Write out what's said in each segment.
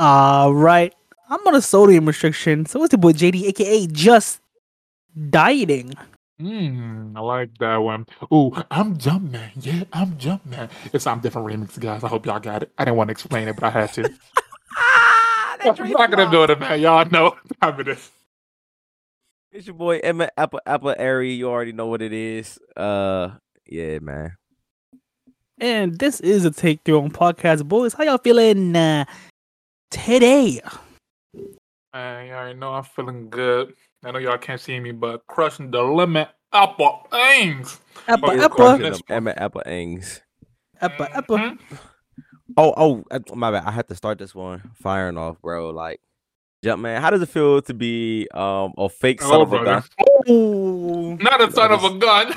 All right. I'm on a sodium restriction. So it's the boy JD, aka Just Dieting. Mm, I like that one. Ooh, I'm Jumpman. Yeah, I'm Jumpman. It's some different remix, guys. I hope y'all got it. I didn't want to explain it, but I had to. ah, that I'm Drake not gonna do it, man. Y'all know what time it is. It's your boy Emma Apple Apple Airy. You already know what it is. Uh, yeah, man. And this is a Take Their Own podcast. Boys, how y'all feeling uh, today? Man, you already know I'm feeling good. I know y'all can't see me, but crushing the lemon apple things. Appa, Oh, you're appa, crushing Them Emma Apple Ings. appa, appa. Mhm. Oh, oh, uh, my bad. I had to start this one firing off, bro. Like, jump man. How does it feel to be um a fake son Oh, of a brother. gun? Oh, Not a son of a gun.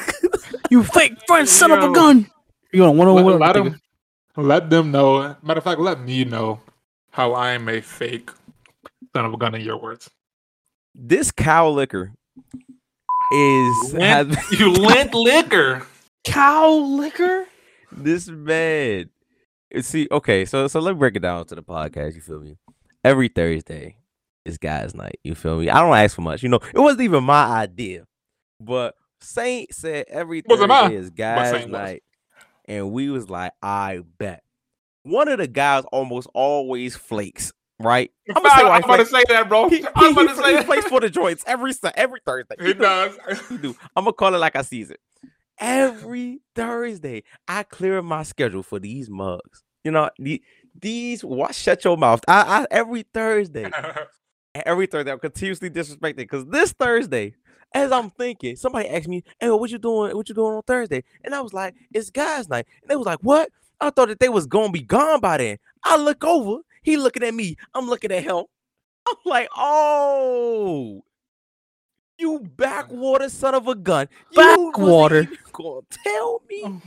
you fake French son of a gun. You want one on let, one? let them, let them know. Matter of fact, let me know how I am a fake son of a gun in your words. This cow liquor is has Lint, you lint liquor. Cow liquor? this man. See, okay, so so let me break it down to the podcast. You feel me? Every Thursday is guys' night. You feel me? I don't ask for much. You know, it wasn't even my idea, but Saint said every Wasn't Thursday mine, is Saint guys' was. night, and we was like, I bet. One of the guys almost always flakes, right? I'm, I'ma say I'm he about to say that, bro. He, he, I'm he, about to he say plays that. for the joints every every Thursday. He does. does. He do. I'm gonna call it like I sees it. Every Thursday, I clear my schedule for these mugs. You know, the, these. What? Shut your mouth. I, I every Thursday, every Thursday, I'm continuously disrespected because this Thursday, as I'm thinking, somebody asked me, "Hey, what you doing? What you doing on Thursday?" And I was like, "It's guys' night." And they was like, "What?" I thought that they was gonna be gone by then. I look over. He looking at me. I'm looking at him. I'm like, "Oh." You backwater son of a gun. You Backwater. even Gonna tell me. Oh.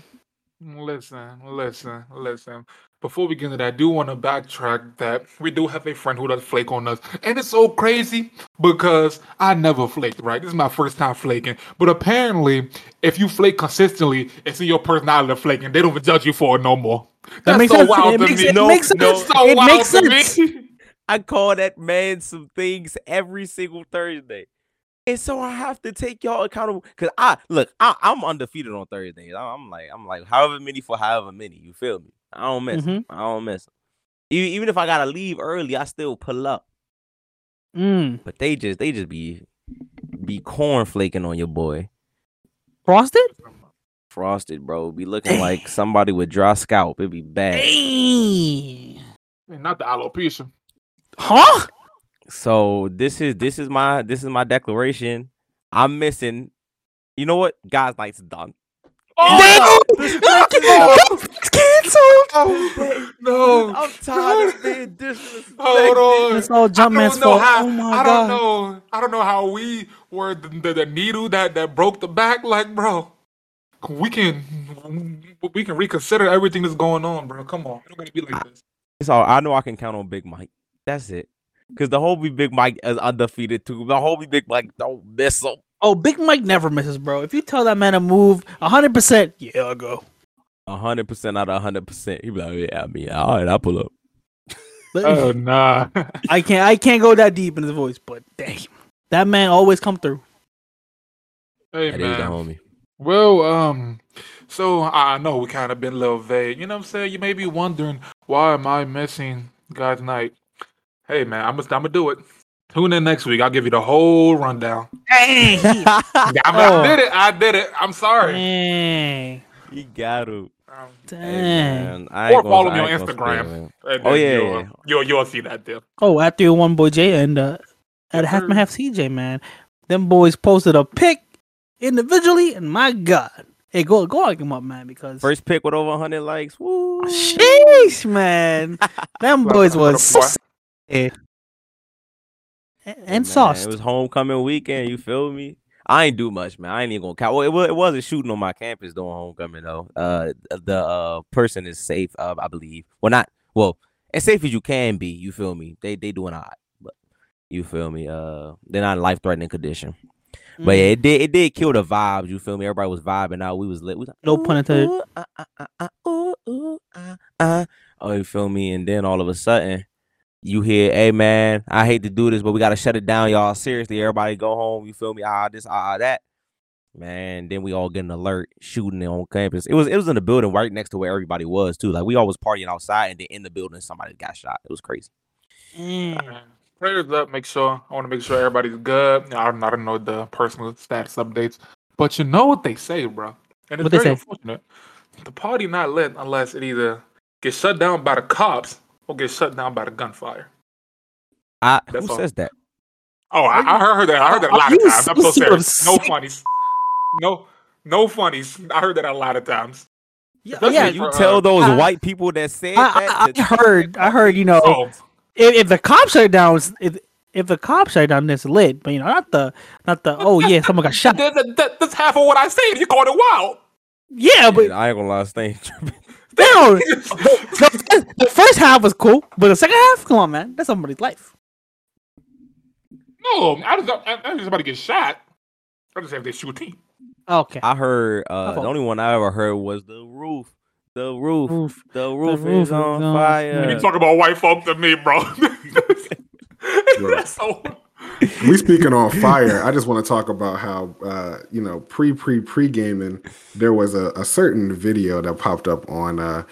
Listen, listen, listen. Before we get into that, I do want to backtrack that we do have a friend who does flake on us. And it's so crazy because I never flaked, right? This is my first time flaking. But apparently, if you flake consistently, it's in your personality of flaking. They don't even judge you for it no more. That That's makes so sense. wild it to makes, me. it No, makes no. sense. So it makes sense. I call that man some things every single Thursday. And so I have to take y'all accountable. Cause I look, I, I'm undefeated on Thursdays. I- I'm like, I'm like, however many for however many. You feel me? I don't miss. 'em. I don't miss. 'em. Even, even if I gotta leave early, I still pull up. Mm. But they just, they just be, be corn flaking on your boy. Frosted? Frosted, bro. Be looking like somebody with dry scalp. It'd be bad. Hey. Not the alopecia. Huh? So this is this is my this is my declaration. I'm missing. You know what? Guys, night's done. Oh, It's canceled. Oh, no. I'm tired of being disrespected. Hold on. It's all I Jumpman's fault. how. oh my I god. don't know. I don't know how we were the, the, the needle that, that broke the back. Like, bro, we can we can reconsider everything that's going on, bro. Come on, it's gonna be like this. It's all I know I can count on Big Mike. That's it. Cause the whole Big Mike is undefeated too. The whole Big Mike don't miss him. Oh, Big Mike never misses, bro. If you tell that man to move 100%, yeah, I'll go. hundred percent out of hundred percent. He be like, yeah, I mean, all right, I'll pull up. Oh nah. I can't I can't go that deep in his voice, but damn. That man always come through. hey That is the man. homie. Well, um, so I know we kind of been a little vague. You know what I'm saying? You may be wondering why am I missing God's night? Hey man, I'm gonna I'm gonna do it. Tune in next week. I'll give you the whole rundown. Dang. Yeah, I, Oh. I did it. I did it. I'm sorry. Dang. you got to. Um, Hey, Dang. man, I ain't Or gonna- follow me on Instagram. spare, Oh, yeah, you'll, yeah. you'll you'll see that there. Oh, after your one boy Jay and uh, at half my sir. half CJ, man, them boys posted a pic individually, and my God, hey, go go look him up, man, because First pick with over hundred likes. Woo. sheesh, man, them boys was so and, Hey, and man, sauced. It was homecoming weekend. You feel me? I ain't do much, man. I ain't even gonna count. Well, it, it wasn't shooting on my campus during homecoming though. Uh, the uh person is safe. Uh, I believe. Well, not well as safe as you can be. You feel me? They they doing all right, but you feel me? Uh, they're not in life threatening condition. But yeah, Mm. it did it did kill the vibes. You feel me? Everybody was vibing out. We was lit. We was like, No pun intended. ooh, ooh, ooh, ah, ah. Oh, you feel me? And then all of a sudden, you hear, hey man, I hate to do this, but we gotta shut it down, y'all. Seriously, everybody go home. You feel me? Ah, this, ah, that. Man, then we all get an alert shooting on campus. It was it was in the building right next to where everybody was too. Like we all was partying outside, and then in the building somebody got shot. It was crazy. Man, Prayers up. Make sure I want to make sure everybody's good. I don't, I don't know the personal status updates, but you know what they say, bro. And it's What they very say? unfortunate. The party not lit unless it either gets shut down by the cops or gets shut down by the gunfire. I who all. says that? Oh, I, I heard that. I heard that a lot of times. I'm so so serious. No sick? funnies. No, no funnies. I heard that a lot of times. Yeah, That's yeah. what you uh, tell those I- white people that said I, that. I, to I heard. that I heard. You know, Oh, if, if the cops shut down, if if the cops shut down, it's lit. But you know, not the not the. Oh yeah, someone got shot. that, that, that- that's half of what I said. You called it wild. Yeah, but I ain't gonna lie, stay. No, the, the first half was cool, but the second half, come on, man, that's somebody's life. No, I just, I, I just about to get shot. I just have they shoot a team. Okay. I heard uh, the only one I ever heard was the roof. The roof. Roof. The roof, roof is is on on fire. You talk about white folk to me, bro. That's so. We speaking on fire. I just want to talk about how uh, you know pre pre pre gaming. There was a, a certain video that popped up on uh,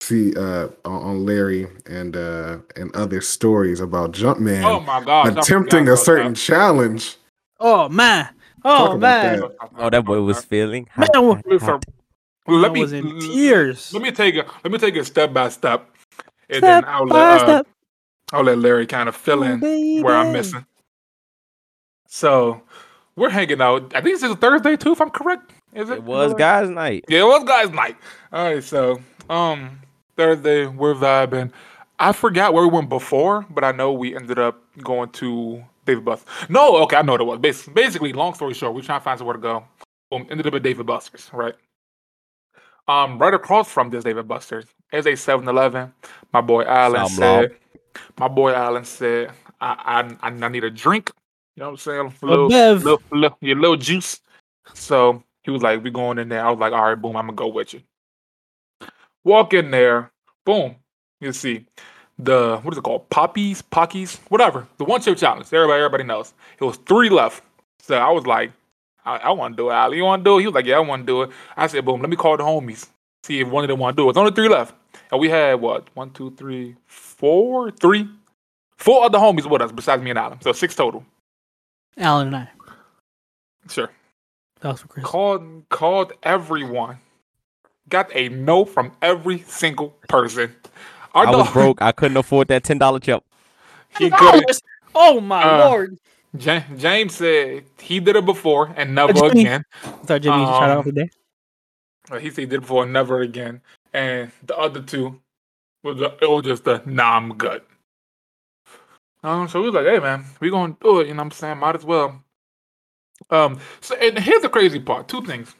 see uh, on- on Larry and uh, and other stories about Jumpman Oh my gosh! Attempting forgot a certain that. challenge. Oh man. Oh man. that. Oh, that boy was feeling. Man, hot, hot, hot. Let I me was in tears. Let me take a let me take it step by step, and Step then I'll by let uh, step. I'll let Larry kind of fill in where I'm missing. So we're hanging out. I think this is a Thursday too, if I'm correct. Is it? It was guys' night. Yeah, it was guys' night. All right, so um Thursday we're vibing. I forgot where we went before, but I know we ended up going to Dave & Buster's. No, okay, I know what it was. Basically, basically, long story short, we trying to find somewhere to go. Boom, ended up at Dave & Buster's, right? Um, right across from this Dave & Buster's is a 7-Eleven. My boy Allen Some law. said, my boy Allen said, I, I I need a drink. You know what I'm saying? A little, little, little, your little juice. So he was like, "We going in there." I was like, "All right, boom, I'm gonna go with you." Walk in there, boom. You see the what is it called? Poppies, Pockies, whatever. The one chip challenge. Everybody, everybody knows. It was three left. So I was like, "I, I want to do it." Ali, you want to do it? He was like, "Yeah, I want to do it." I said, "Boom, let me call the homies, see if one of them want to do it." It's only three left, and we had what? One, two, three, four, three, four other homies with us besides me and Alan. So six total. Alan and I. Sure. That was for Chris. called called everyone. Got a no from every single person. Our I was broke. I couldn't afford that ten dollar chip. He couldn't. Oh my Uh, lord. Ja- James said he did it before and never Jimmy. again. Sorry, Jimmy. shout um, out for day. Uh, He said he did it before and never again. And the other two was a, it was just a nah, I'm good. Um, so we was like, hey man, we gonna do it. You know what I'm saying? Might as well. Um. So and here's the crazy part. Two things.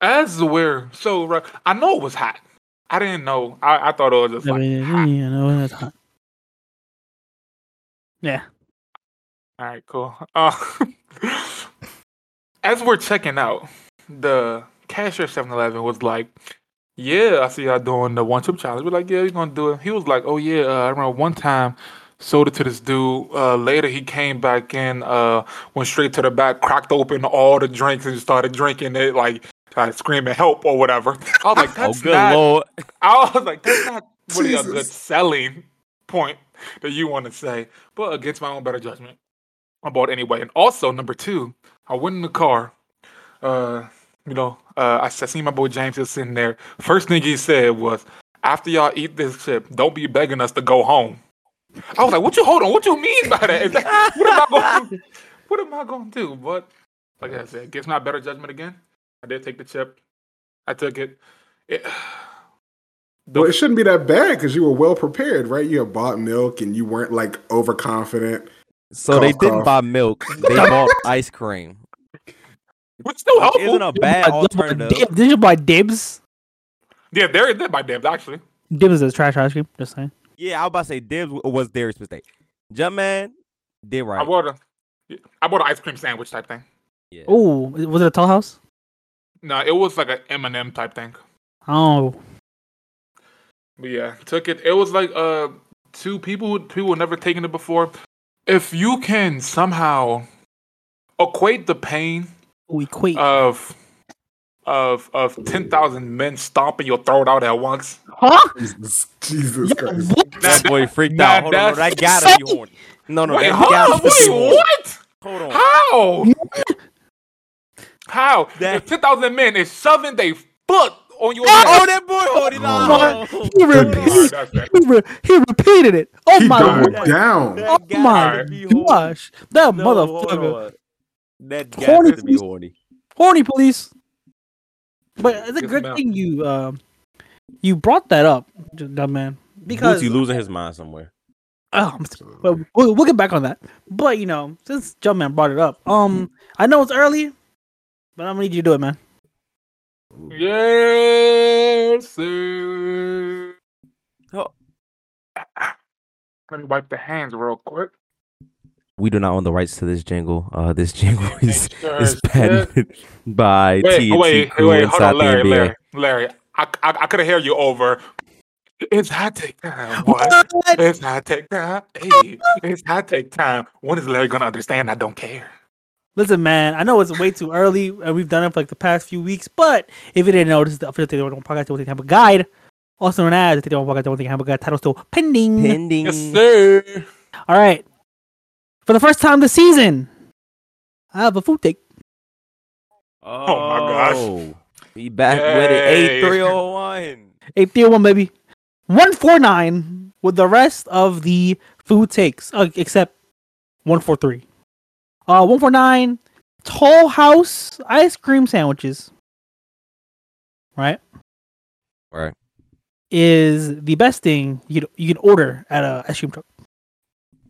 As we're so right, I know it was hot. I didn't know. I, I thought it was just like hot. you know, that's hot. Yeah. All right, cool. Uh, as we're checking out, the cashier 7-Eleven was like, "Yeah, I see y'all doing the one chip challenge." We're like, "Yeah, you're gonna do it." He was like, "Oh yeah, uh, I remember one time." Sold it to this dude. Uh, later, he came back in, uh, went straight to the back, cracked open all the drinks, and started drinking it, like started screaming "help" or whatever. I was like, Oh, "That's good not." lord! I was like, "That's not really a good selling point that you want to say." But against my own better judgment, I bought anyway. And also, number two, I went in the car. Uh, you know, uh, I, s- I seen my boy James just sitting there. First thing he said was, "After y'all eat this chip, don't be begging us to go home." I was like, "What you hold on? What you mean by that? Is that what am I going? What am I going to do?" But like I said, against my better judgment again, I did take the chip. I took it. it Well, it shouldn't be that bad because you were well prepared, right? You had bought milk and you weren't like overconfident. So they didn't cough. buy milk. They bought ice cream. Which still helpful. Isn't a bad alternative. Did you buy Dibs? Yeah, there did by Dibs actually. Dibs is a trash ice cream. Just saying. Yeah, I was about to say Dibs w- was Darius' mistake. Jumpman did right. I right. bought a, I bought an ice cream sandwich type thing. Yeah. Oh, was it a Toll House? No, it was like an M and M type thing. Oh, But yeah, took it. It was like uh two people who people who never taken it before. If you can somehow equate the pain We equate. of of of ten thousand men stomping your throat out at once, huh? Jesus, Jesus Yeah, Christ. what? That boy freaked Nah, out. Hold on, no, that gotta be horny. No, no, wait, that huh? gotta Wait, be horny. what? Hold on. How? How? That- If ten thousand men is shoving their foot on your Oh, neck. Oh, that boy horny. Oh, No. He, Goodness. repeat, That's he, re- he repeated it. Oh he my got word. it down. Oh that Oh my be horny. gosh. That No, hold motherfucker. On. That Horny got to be police. horny. Horny police. But it's a Yes, good ma'am. thing you um you brought that up, dumb man. Because Bootsy losing his mind somewhere. oh, I'm st- well, we'll, we'll get back on that. But you know, since Jumpman brought it up, um, I know it's early, but I'm gonna need you to do it, man. Yes, sir. Oh. Let me wipe the hands real quick. We do not own the rights to this jingle. Uh, this jingle is, Sure is as patented by Wait, TNT wait, Crew wait, hold on, Larry. Larry, Larry. I, I, I could hear you over. It's hot take time. What? What? It's hot take time. Hey, it's hot take time. When is Larry gonna understand? I don't care. Listen, man, I know it's way too early, and we've done it for like the past few weeks. But if you didn't know, this is the official Take One Podcast Don't Think Hammer Guide, also known as the Take One Podcast Don't Think Hammer Guide. Title still pending. Pending. Yes, sir. All right, for the first time this season, I have a food take. Oh, my gosh. We back with it. Yay. 8301. Eight tier one, baby. One four nine with the rest of the food takes, uh, except one four three. Uh, one four nine. Toll House ice cream sandwiches. Right. Right. is the best thing you you can order at a ice cream truck.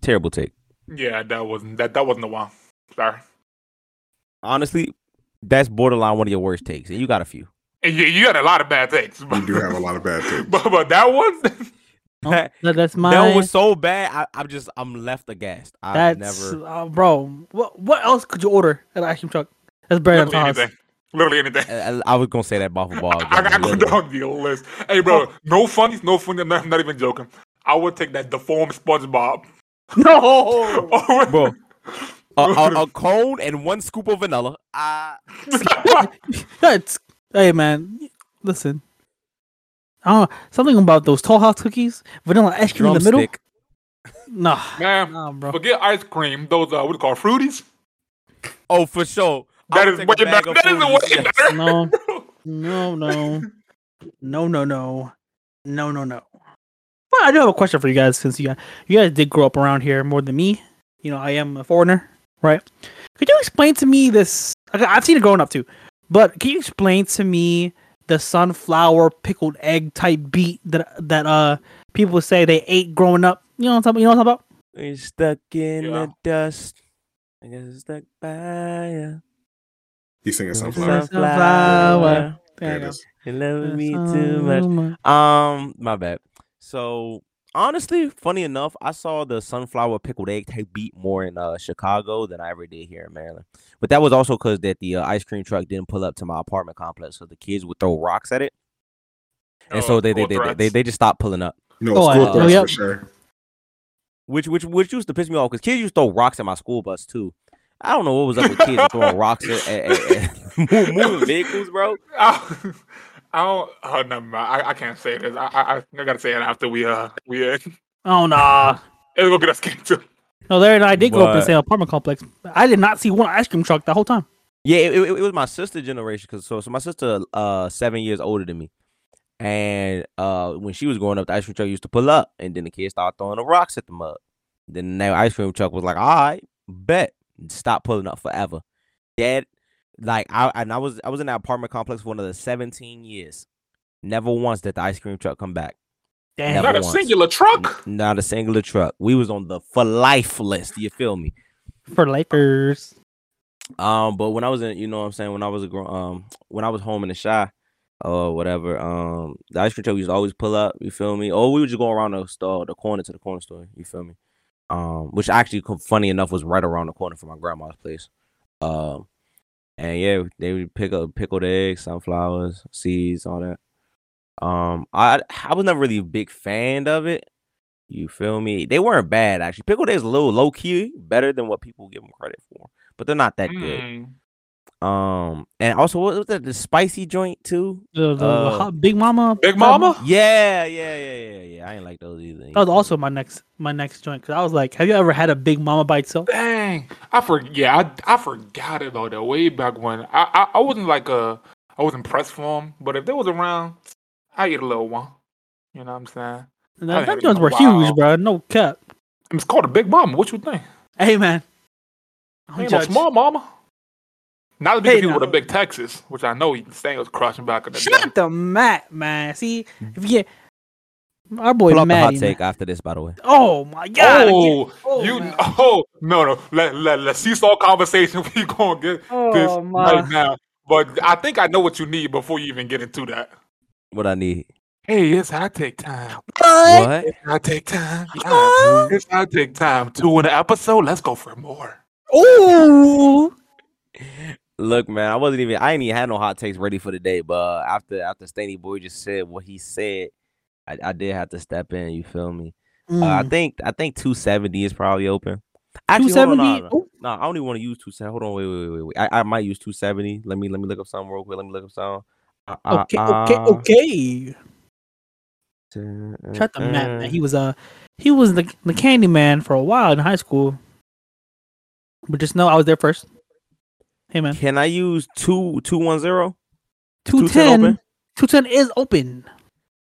Terrible take. Yeah, that wasn't that. That wasn't the one. Sorry. Honestly, that's borderline one of your worst takes, and you got a few. And you, you had a lot of bad takes. You do have a lot of bad takes. but, but that one, that That, that's my. that was so bad. I, I'm just I'm left aghast. I that's never. uh, bro. What what else could you order at an ice cream truck? That's better than literally House. anything. Literally anything. I, I was gonna say that Buffalo Ball. I, I got go down the list. Hey, bro, no funnies, no funny. I'm not, I'm not even joking. I would take that deformed SpongeBob. No. Oh, Bro. a, a, a cone and one scoop of vanilla. Uh, That's hey man. Listen. Uh, something about those Toll House cookies, vanilla ice cream in the middle. drumstick. Nah, man, nah, bro. forget ice cream. Those uh, what do you call fruities? Oh, for sure. I That would is way better. of That is Fruities, way yes. better. No. No, no, no, no, no, no, no, no. Well, I do have a question for you guys since you guys, you guys did grow up around here more than me. You know, I am a foreigner, right? Could you explain to me this? I- I've seen it growing up too, but can you explain to me the sunflower pickled egg type beat that that uh people say they ate growing up? You know what I'm talking, you know what I'm talking about? We're stuck in Yeah. the dust. I guess it's stuck by ya. He's singing Sunflower. sunflower. Sunflower. There it you is. You love me too much. Um, my bad. So honestly, funny enough, I saw the sunflower pickled egg type beat more in uh Chicago than I ever did here in Maryland. But that was also because that the uh, ice cream truck didn't pull up to my apartment complex, so the kids would throw rocks at it, and Oh, so they they, they, they they they just stopped pulling up. You know, Oh, school I- threats oh, yep. for sure. Which which which used to piss me off because kids used to throw rocks at my school bus too. I don't know what was up with kids throwing rocks at, at, at, at moving vehicles, bro. I, I don't. Oh, never mind. I, I can't say this. I, I I gotta say it after we uh we uh, Oh nah. it'll go get us kicked too. No, Larry and I did grow up in the same apartment complex. I did not see one ice cream truck the whole time. Yeah, it, it, it was my sister generation because so so my sister uh seven years older than me, and uh when she was growing up, the ice cream truck used to pull up, and then the kids started throwing the rocks at the mug. Then the ice cream truck was like, "All right, bet, stop pulling up forever." Dad, like I and I was I was in that apartment complex for another seventeen years. Never once did the ice cream truck come back. Damn. Never Not a once. singular truck. N- Not a singular truck. We was on the for life list. You feel me? For lifers. Um, but when I was in, you know what I'm saying, when I was a grown, um, when I was home in the shy or whatever, um, the ice cream truck used to always pull up. You feel me? Or we would just go around the store, the corner to the corner store. You feel me? Um, which actually, funny enough, was right around the corner from my grandma's place. Um, and yeah, they would pick up pickled eggs, sunflowers, seeds, all that. Um, I I was never really a big fan of it. You feel me? They weren't bad actually. Pickled is a little low key, better than what people give them credit for, but they're not that good. Um, and also what was that? The spicy joint too. The, the Uh, hot Big Mama. Big Mama? Yeah, yeah, yeah, yeah, yeah. I ain't like those either. That was also my next my next joint because I was like, have you ever had a Big Mama by itself? Dang, I forget. Yeah, I, I forgot about that way back when. I, I I wasn't like a I wasn't pressed for them, but if they was around, I eat a little one. You know what I'm saying? And I them joints were while. huge, bro. No cap. It's called a Big Mama. What you think? Hey man. Don't Ain't no small mama. Not as big Hey, as people now. with a big Texas, which I know he saying was crushing back in the day. Shut the mat, man. See, if you get our boy Pull up the hot take man. after this, by the way. Oh my god. Oh, Oh, you man. oh no no let let let cease all conversation we gonna get oh, this Oh my. right now. But I think I know what you need before you even get into that. What I need? Hey, it's hot take time. What? What? It's hot take time. What? It's hot take time. Two in an episode. Let's go for more. Ooh. Look, man, I wasn't even. I ain't even had no hot takes ready for the day, but after after Stanley Boy just said what he said, I, I did have to step in. You feel me? Uh, I Mm. think I think 270 is probably open. Actually, hold on, 270. no, no, no, I don't even want to use 270. Hold on, wait, wait, wait, wait. I, I might use 270. Let me let me look up something real quick. Let me look up something. Uh, uh, Okay, okay, uh, okay. uh, Shut the uh, man. He was uh he was the the candy man for a while in high school. But just know I was there first. Hey man. Can I use two two one zero? 210 210 is open.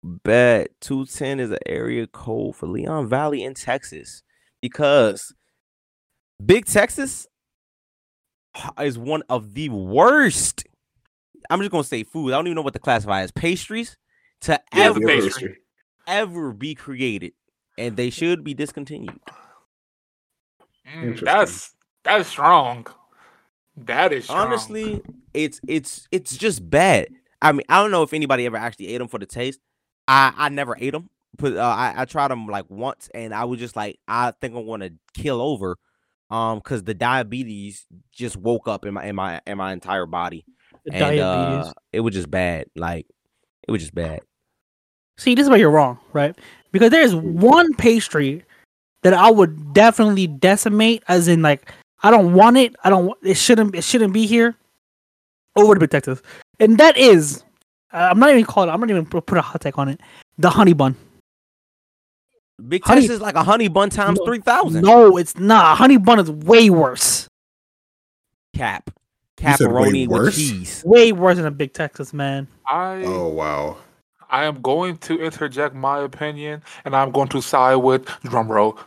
Bet 210 is an area code for Leon Valley in Texas because Big Texas is one of the worst. I'm just gonna say food. I don't even know what to classify as pastries to Yeah, ever pastry. ever be created, and they should be discontinued. Mm, that's that's strong. That is strong. Honestly, it's it's it's just bad. I mean, I don't know if anybody ever actually ate them for the taste. I I never ate them, but uh, I I tried them like once, and I was just like, I think I'm gonna kill over, um, because the diabetes just woke up in my in my in my entire body, The and diabetes. uh, it was just bad. Like, it was just bad. See, this is where you're wrong, right? Because there's one pastry that I would definitely decimate, as in like I don't want it. I don't. wa- It shouldn't. It shouldn't be here. Over the Big Texas, and that is. Uh, I'm not even calling. I'm not even put a hot take on it. The honey bun. Big Honey- Texas is like a honey bun times No, three thousand. No, it's not. Honey bun is way worse. Cap, You said way caparoni with worse? cheese. Way worse than a Big Texas, man. I Oh wow. I am going to interject my opinion, and I'm going to side with drumroll.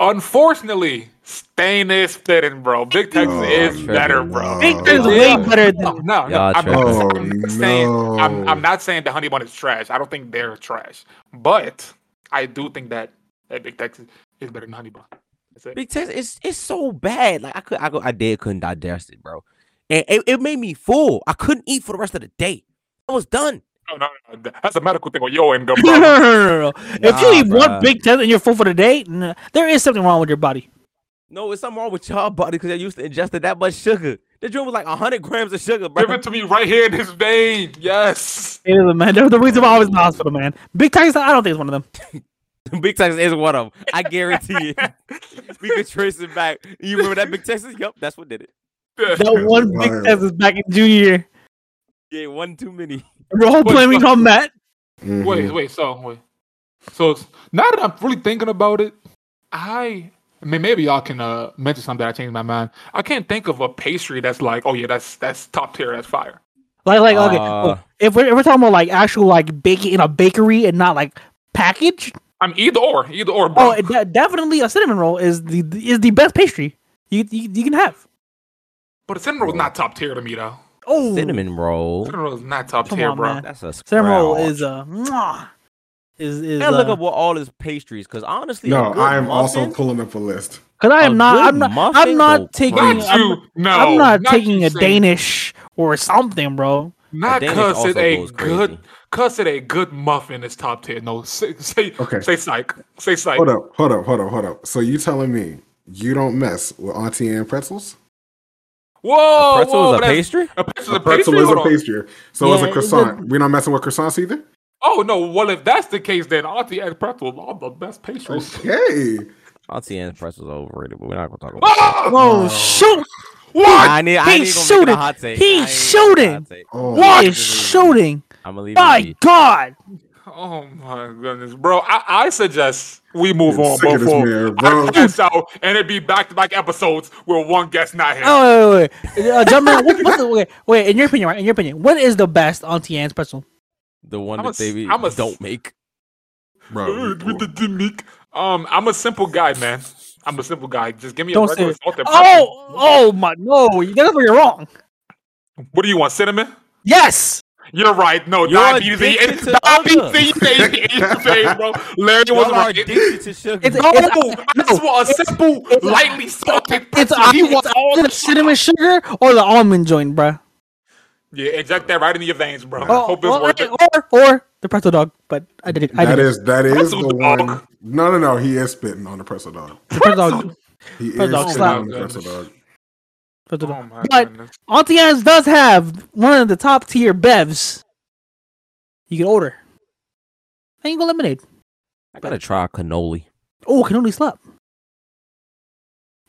Unfortunately, Stain is fitting, bro. Big oh, Texas Oh, is tripping, better, bro. bro. Big Oh, Texas is way better No, than. no, no. Y'all I'm, tripping. Oh, I'm Oh, not saying I'm. I'm not saying the honey bun is trash. I don't think they're trash, but I do think that, that Big Texas is better than honey bun. That's it. Big Texas, it's it's so bad. Like I could, I, could, I did couldn't digest it, bro, and it, it made me full. I couldn't eat for the rest of the day. I was done. No, no, no, that's a medical thing on your end, No, bro. no, no, no, no. If you Nah, eat one. Big Texas and you're full for the day, nah, there is something wrong with your body. No, it's something wrong with y'all body because I used to ingested that much sugar. The drink was like hundred grams of sugar, bro. Give it to me right here in this vein. Yes. It is, man. They're the reason why I was in the hospital, man. Big Texas, I don't think it's one of them. Big Texas is one of them. I guarantee it. we could trace it back. You remember that Big Texas? Yep, that's what did it. That one Big Wild. Texas back in junior year. Yeah, one too many. We're all Wait, blaming so- on Matt. Mhm. Wait, wait, so wait. So now that I'm really thinking about it, I, I mean maybe y'all can uh mention something that I changed my mind. I can't think of a pastry that's like, oh yeah, that's that's top tier, that's fire. Like, like, okay. Uh, if, we're, if we're talking about like actual like baking in a bakery and not like packaged, I'm either or, either or, bro. oh, de- definitely a cinnamon roll is the is the best pastry you you, you can have. but a cinnamon roll is not top tier to me though. Oh, cinnamon roll. Cinnamon roll is not top Come tier, on, bro. man. That's a cinnamon roll is a. mwah, is is And look uh, up what all his pastries, because honestly, No, I am also pulling up a list. Because I A am not. I'm not. I'm not taking. crazy. Not I'm, no. I'm not, not taking a saying- Danish or something, bro. Not Danish cause also it a good, crazy. cause it a good muffin is top tier. No, say say, Okay. say psych, say psych. Hold up, hold up, hold up, hold up. So you telling me you don't mess with Auntie Anne pretzels? Whoa, a pretzel whoa, is a pastry. A pretzel, A a pretzel pastry. is a pastry. So is Yeah, a it's croissant. We're not messing with croissants either? Oh no! Well, if that's the case, then Auntie Anne's pretzels are the best pastries. Okay. Auntie Anne's pretzels are overrated, but we're not gonna talk about. Oh shoot! What? I need. I He's need to make it shooting. a hot take. He's I ain't gonna make it a shooting. hot. Oh, What Just is leave it. shooting? I'm gonna leave it. My be. God! Oh my goodness, bro! I, I suggest we move I'm on sick of this before man, bro. I pass out and it be back to back episodes where one guest not here. Oh wait, wait, wait. Uh, Jumpman, what, what's the, wait, wait. In your opinion, right? In your opinion, what is the best Auntie Anne's pretzel? The one I'm that a they s- I'm a s- don't make. bro. With the gimmick. Um, I'm a simple guy, man. I'm a simple guy. Just give me a Don't say regular it. salted pretzel. Oh, oh my! No, you that's where you're wrong. What do you want? Cinnamon? Yes. You're right. No, You're diabetes. addicted It's to diabetes. It's your face, bro. Larry was Y'all are right. addicted to sugar. It's- No, it's- I just want a simple, lightly salted It's, pretzel. it's, he wants all the the cinnamon sugar or the almond joint, bruh. Yeah, inject that right into your veins, bro. Oh, Hope it's or, worth it. or or the pretzel dog, but I did it. I That did it. is that is Pretzel the dog. one. No, no, no. He is spitting on the pretzel dog. The pretzel dog. He is dog spitting on the pretzel dog. Pretzel Oh But goodness. Auntie Anne's does have one of the top tier bevs. You can order. Mango lemonade. I gotta try cannoli. Oh, can only slap.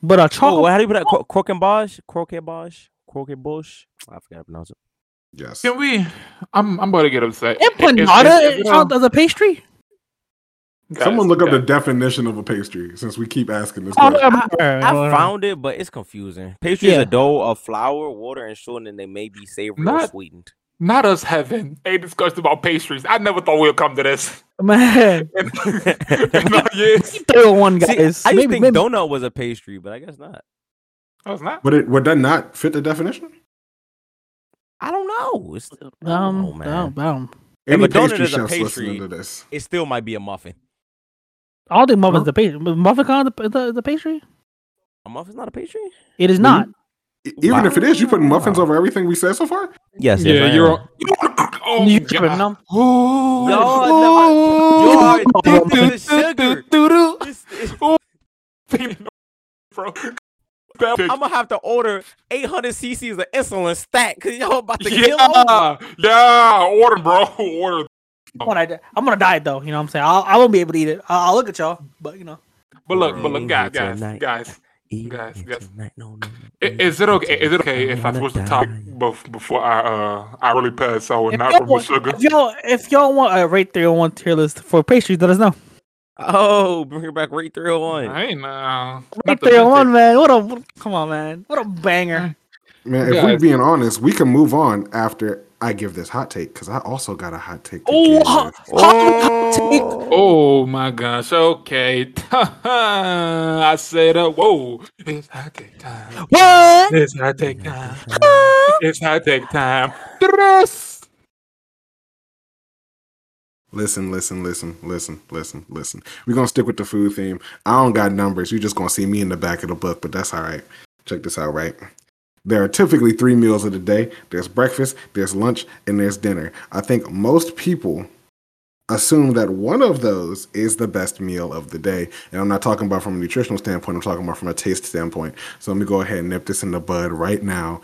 But a Oh, chocolate. how do you put that? Cro- Croquembage? Croquembage? Croquembouche? I forgot to pronounce it. Yes. Can we? I'm I'm about to get upset. empanada um, count as a pastry? Guys, Someone look up the guys, definition of a pastry since we keep asking this Oh, question. I found it, but it's confusing. Pastry is a dough of flour, water, and sugar, and they may be savory or sweetened. Not us having a discussion about pastries. I never thought we'd come to this. Man, In, in years. three or one See. I used maybe, to think maybe. donut was a pastry, but I guess not. Oh, it's not. Would it would that not fit the definition? I don't know. It's, I don't Um, know, man. um, um, If a donut pastry is a pastry- this? It still might be a muffin. All the muffins the pastry. Muffin count the, the the pastry? A muffin's not a pastry? It is not. Even if it is, you putting muffins Wow. over everything we said so far. Yes. Yeah, yes, I you're. Oh, you God. tripping, no? Oh, Y'all are addicted to sugar. It's- it's- oh, bro. I'm gonna have to order 800 cc's of insulin stack because y'all about to kill me. Yeah, yeah, order, bro, order. I'm gonna, I'm gonna diet though. You know what I'm saying? I'll, I won't be able to eat it. I'll, I'll look at y'all, but you know. But look, but look, guys, guys, guys. Guys, guys. Is it okay? Is it okay if I wanna switch the topic before I uh I really pass out and not y'all, from sugar? if y'all if y'all want a rate three on one tier list for pastries, let us know. Oh, bring it back rate 301. I ain't uh, Rate not the three on best one, man. What a come on, man. What a banger. Man, if Guys. we're being honest, we can move on after I give this hot take because I also got a hot take. To Oh, give. hot, hot take. Oh my gosh, okay. I said, uh, whoa, it's hot take time. What? It's hot take time. It's hot take time. Tres. Listen, listen, listen, listen, listen, listen. We're gonna stick with the food theme. I don't got numbers. You're just gonna see me in the back of the book, but that's all right. Check this out, right? There are typically three meals of the day. There's breakfast, there's lunch, and there's dinner. I think most people assume that one of those is the best meal of the day. And I'm not talking about from a nutritional standpoint, I'm talking about from a taste standpoint. So let me go ahead and nip this in the bud right now.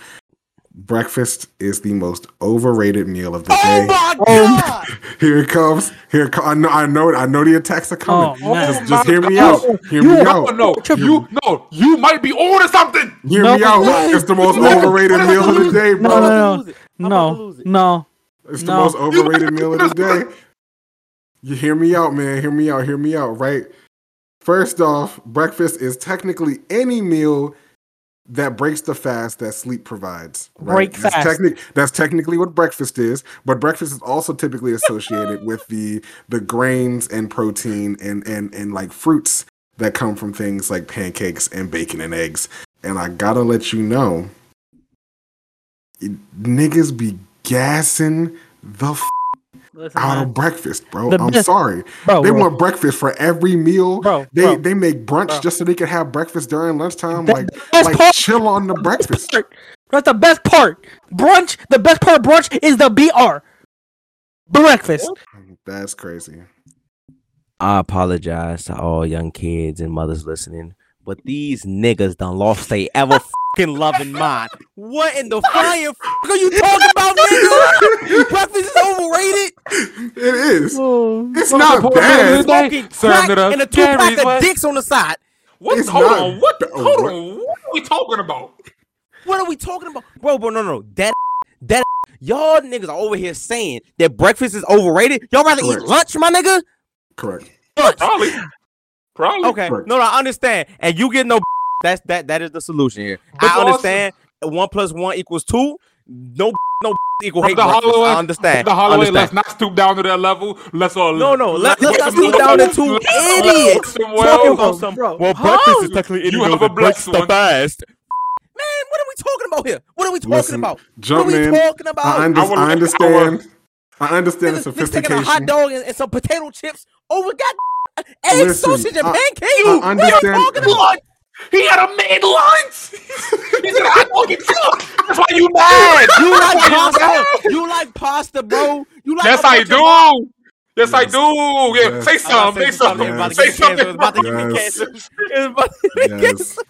Breakfast is the most overrated meal of the oh day. my Oh, god! Here it comes. Here it co- I know. I know. I know the attacks are coming. Oh, man. just, just oh hear me my out. Hear You me are- Oh out. no, you no, you might be ordering something. Hear No, me out. no. It's the most No. overrated meal of the day, bro. no, I'm no. about to lose it. I'm about to No, no. It's the No. most overrated meal of the day. You hear me out, man. Hear me out. Hear me out. Right. First off, breakfast is technically any meal that breaks the fast that sleep provides. Right? Break that's fast. technic- that's technically what breakfast is, but breakfast is also typically associated with the the grains and protein and and and like fruits that come from things like pancakes and bacon and eggs. And I gotta let you know, it- niggas be gassing the f- Listen, out man. of breakfast, bro. The I'm best- sorry. bro, They bro, want breakfast for every meal. Bro, they bro. they make brunch Bro. just so they can have breakfast during lunchtime. That- like best like part- chill on the breakfast. part. That's the best part. Brunch. The best part of brunch is the BR. Breakfast. Mm, that's crazy. I apologize to all young kids and mothers listening, but these niggas done lost they ever fucking loving mind. What in the flying f- are you talking about, nigga? Breakfast is overrated. It is. Oh, It's not bad. man is Smoking crack it and a two pack of dicks on the side. What? It's Hold not on. What? ba- Hold what? on. What are we talking about? What are we talking about, bro? Bro, no, no, that, that, y'all niggas are over here saying that breakfast is overrated. Y'all rather Correct. eat lunch, my nigga? Correct. Lunch. Probably. Probably. Okay, Correct. no, no, I understand, and you get no. That's that. That is the solution here. But I also- understand. One plus one equals two. No, no equal hate the. Holloway, I understand. The Holloway, understand. let's not stoop down to that level. Let's all No, no, let- let's not stoop down to two idiots. Talking Well, about some- bro. well, Huh? breakfast is technically You have a blessed one. fast. Man, what are we talking about here? What are we talking Listen, about? jump what are we in. talking about? I, under- I I understand. I understand the Niggas, niggas taking a hot dog and, and some potato chips over got eggs, Listen, sausage, and I- pancakes. I what are we talking about? Lunch. He had a made lunch. he said, "I fucking took." That's why you mad. You like pasta? You like pasta, bro? You like Yes, a I bunch of hot- do. Yes, I do. Yeah, Yes. say I'm something. about Say say something. something. It's about to Say give me cancer. something. It's about to give me cancer. It's about to give me cancer.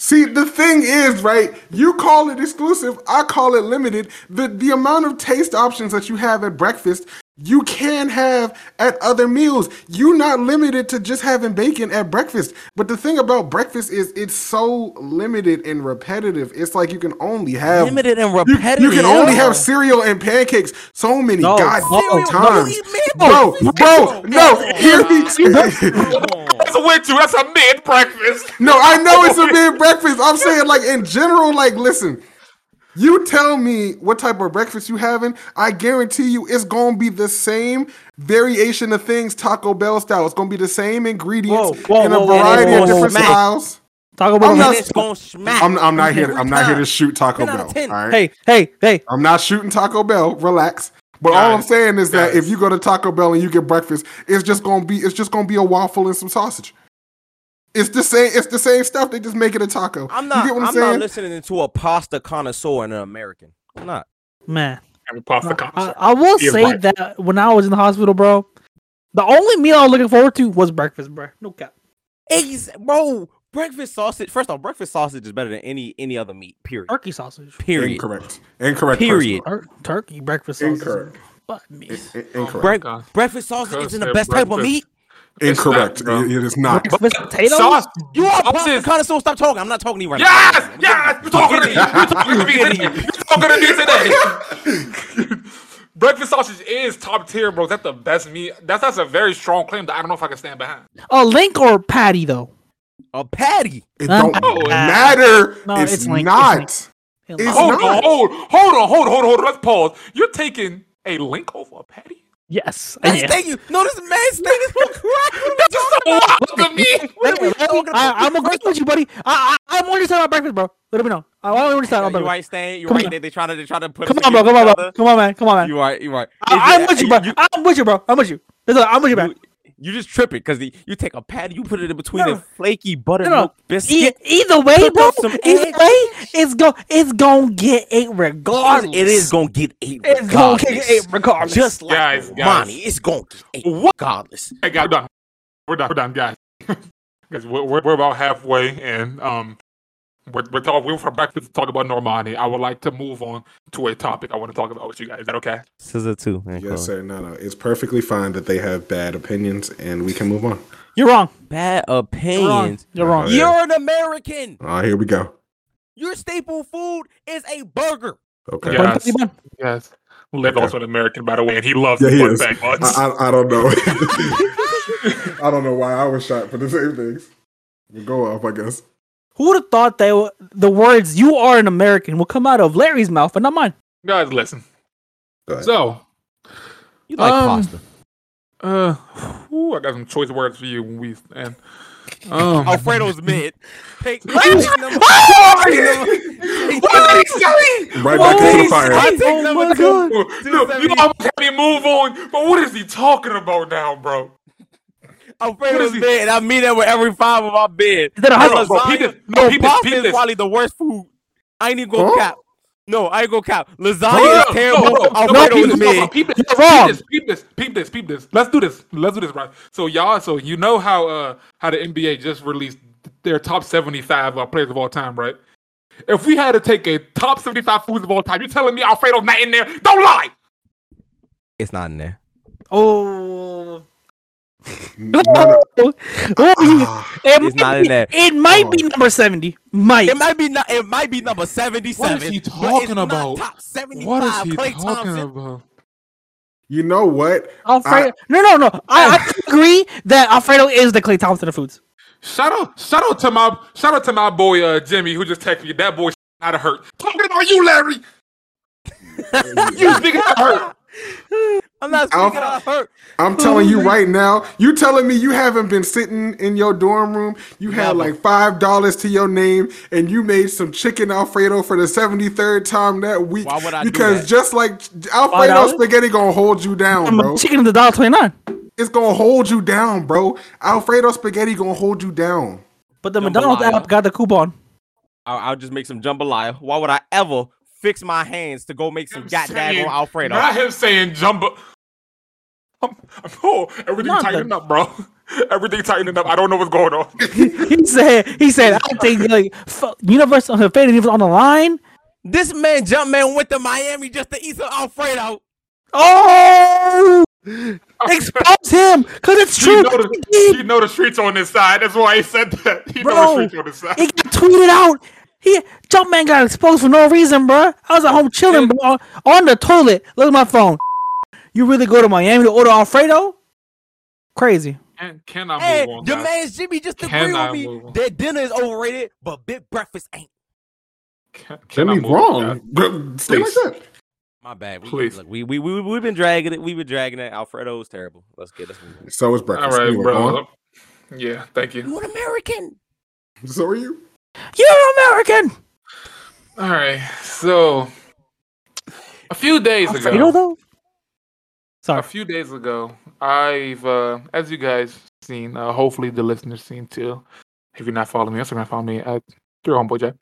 See, the thing is, right? You call it exclusive, I call it limited. The the amount of taste options that you have at breakfast, you can have at other meals. You're not limited to just having bacon at breakfast. But the thing about breakfast is it's so limited and repetitive. It's like you can only have Limited and repetitive. you can only have cereal and pancakes so many No. goddamn Cereal, times. you eat Bro, bro, no, Come hear on, me. That's a with you. That's a mid breakfast. No, I know it's a mid breakfast. I'm saying, like, in general, like, listen, you tell me what type of breakfast you having. I guarantee you it's to be the same variation of things Taco Bell style. It's to be the same ingredients Whoa, whoa, in a whoa, variety of different smack. styles. Taco Bell. I'm not- it's gonna smack. I'm, I'm not here. To, I'm not here to shoot Taco Bell. All right, Hey, hey, hey. I'm not shooting Taco Bell. Relax. But all I'm saying is that if you go to Taco Bell and you get breakfast, it's just gonna be it's just gonna be a waffle and some sausage. It's the same. It's the same stuff. They just make it a taco. I'm You not. get what I'm, I'm saying? not listening to a pasta connoisseur and an American. I'm not. Man, And pasta I, connoisseur. I will You're say right. that when I was in the hospital, bro, the only meal I was looking forward to was breakfast, bro. No cap. Eggs, bro. Breakfast sausage. First off, breakfast sausage is better than any any other meat. Period. Turkey sausage. Period. Incorrect. Incorrect. Period. Tur- turkey breakfast sausage. Incorrect. But me. person. In- Incorrect. Break- God. breakfast sausage Cuz isn't the they're best type of meat. It's Incorrect. not. It- it is not. Breakfast potatoes. Sauce. You are a pasta Sauces. connoisseur. Stop talking. I'm not talking to you right Yes, now. yes. yes. You're talking to me. You're talking to me today. You're talking to me today. Breakfast sausage is top tier, bro. That's the best meat. That's that's a very strong claim that I don't know if I can stand behind. A link or patty though. A patty. It don't oh, No, matter. No, it's, it's link, it's not. link. It's Hold not. on, hold, hold on, hold on, hold on, hold on. Let's pause. You're taking a link over a patty? Yes. That's, Yeah. Thank you. No, this man's thing is for crack. What are we That's so talking about? wild to me. What are we talking about? I, I'm agreeing with you, buddy. I, I, I'm on your side about breakfast, bro. Let me know. I'm on your side You about breakfast. right, Stan. You Come right. on. They, they try to they try to put. Come on, bro. Come on, bro. Come on, man. Come on, man. You right. You right. I, I'm with you, bro. You, I'm with you, bro. I'm with you. Listen, I'm with you, man. You, you just tripping because you take a patty, you put it in between No. a flaky buttermilk No, no. E- biscuit. either way, bro. some Either eggs. way, it's go. It's gonna get eight regardless. it is gonna get eight. It's gonna get regardless. eight regardless. Just like Guys, guys. Monty, it's gonna get eight What? regardless. Hey, guys, we're done. We're done. We're done, guys. guys, we're, we're, we're about halfway in. Um, we're, we're talking. We went from breakfast to talk about Normani. I would like to move on to a topic I want to talk about with you guys. Is that okay? Scissor two. Man, Yes, sir. No, no. It's perfectly fine that they have bad opinions, and we can move on. You're wrong. Bad You're wrong. opinions. You're wrong. Oh, yeah. You're an American. Oh, here we go. Your staple food is a burger. Okay. Yes. bun, bun. Yes. Lit Okay. also an American, by the way, and he loves Yeah, he butt is. buns. I, I, I don't know. I don't know why I was shot for the same things. We'll go off, I guess. Who would have thought that the words "you are an American" will come out of Larry's mouth and not mine? guys, listen. Go. So, You like Um, pasta? uh, whew, I got some choice words for you when we and um. Alfredo's mid. Take, take number, What did he say? Right What back did into the fire. I take Oh number my two. God. No, you almost had me move on, but what is he talking about now, bro? Alfredo's is he- mid, and I mean that with every five of my bed. Is that a Bro, hot bro, lasagna- peep this. No, bro, peep this, peep is this. probably the worst food. I ain't even gonna Huh? cap. No, I ain't gonna cap. Lasagna Hold is on, terrible. no, no, no, Alfredo peep is this, no, no, mid. peep this, You're peep wrong. this, Peep this, peep this, peep this. Let's do this. Let's do this, right? So y'all, so you know how uh how the NBA just released their top seventy five uh, players of all time, right? if we had to take a top 75 foods of all time, you're telling me Alfredo's not in there? Don't lie. It's not in there. Oh. No, Oh, no. oh, Ah, it It's might be- It might be Oh. number seventy. Might. It might be not. It might be number seventy-seven. What is he talking about? Top seventy-five. What is he Klay talking Thompson. about? you know what? Alfredo. no, no, no. I, I agree that Alfredo is the Klay Thompson of foods. Shout out, shout out to my, shout out to my boy uh, Jimmy who just texted me. That boy out of hurt. Talking about you, Larry. you speaking of hurt. I'm not Alf- speaking out of hurt. I'm telling you right now, you telling me you haven't been sitting in your dorm room, you had Never. like five dollars to your name, and you made some chicken Alfredo for the 73rd time that week. Why would I do because that? just like Alfredo $5? spaghetti gonna hold you down, bro. Chicken is the dollar twenty nine. It's gonna hold you down, bro. Alfredo spaghetti gonna hold you down. But the Jambalaya. McDonald's app got the coupon. I'll, I'll just make some jambalaya. Why would I ever fix my hands to go make some Him goddamn saying- Alfredo? Not him saying jumbo. I'm, I'm, oh, everything Not tightening up, bro. Everything tightening up. I don't know what's going on. he said. He said. I think like f- Universe of Fate was on the line. This man, Jumpman, went to Miami just to eat some Alfredo. Oh, expose him because it's He true. know, the, He know the streets on this side. That's why he said that. He know the streets on this side. It got tweeted out. He Jumpman got exposed for no reason, bro. I was at home chilling, bro, on, on the toilet. Look at my phone. You really go to Miami to order Alfredo? Crazy. And can I Hey, move on? the guys? man Jimmy just Can agreed I with me move that dinner is overrated, but big breakfast ain't. Can, can I Jimmy's on, wrong. Bro, Stay like Please. that. My bad. We, Please. Look, we, we, we, we've been dragging it. We've been dragging it. Alfredo is terrible. Let's get let's. So is All breakfast. right, Anyway, go on. bro. Yeah, thank you. You an American? So are you? You're American. All right, so a few days ago, though? Sorry. a few days ago, I've, uh, as you guys seen, uh, hopefully the listeners seen too. If you're not following me Instagram, follow me at your homeboy Jack.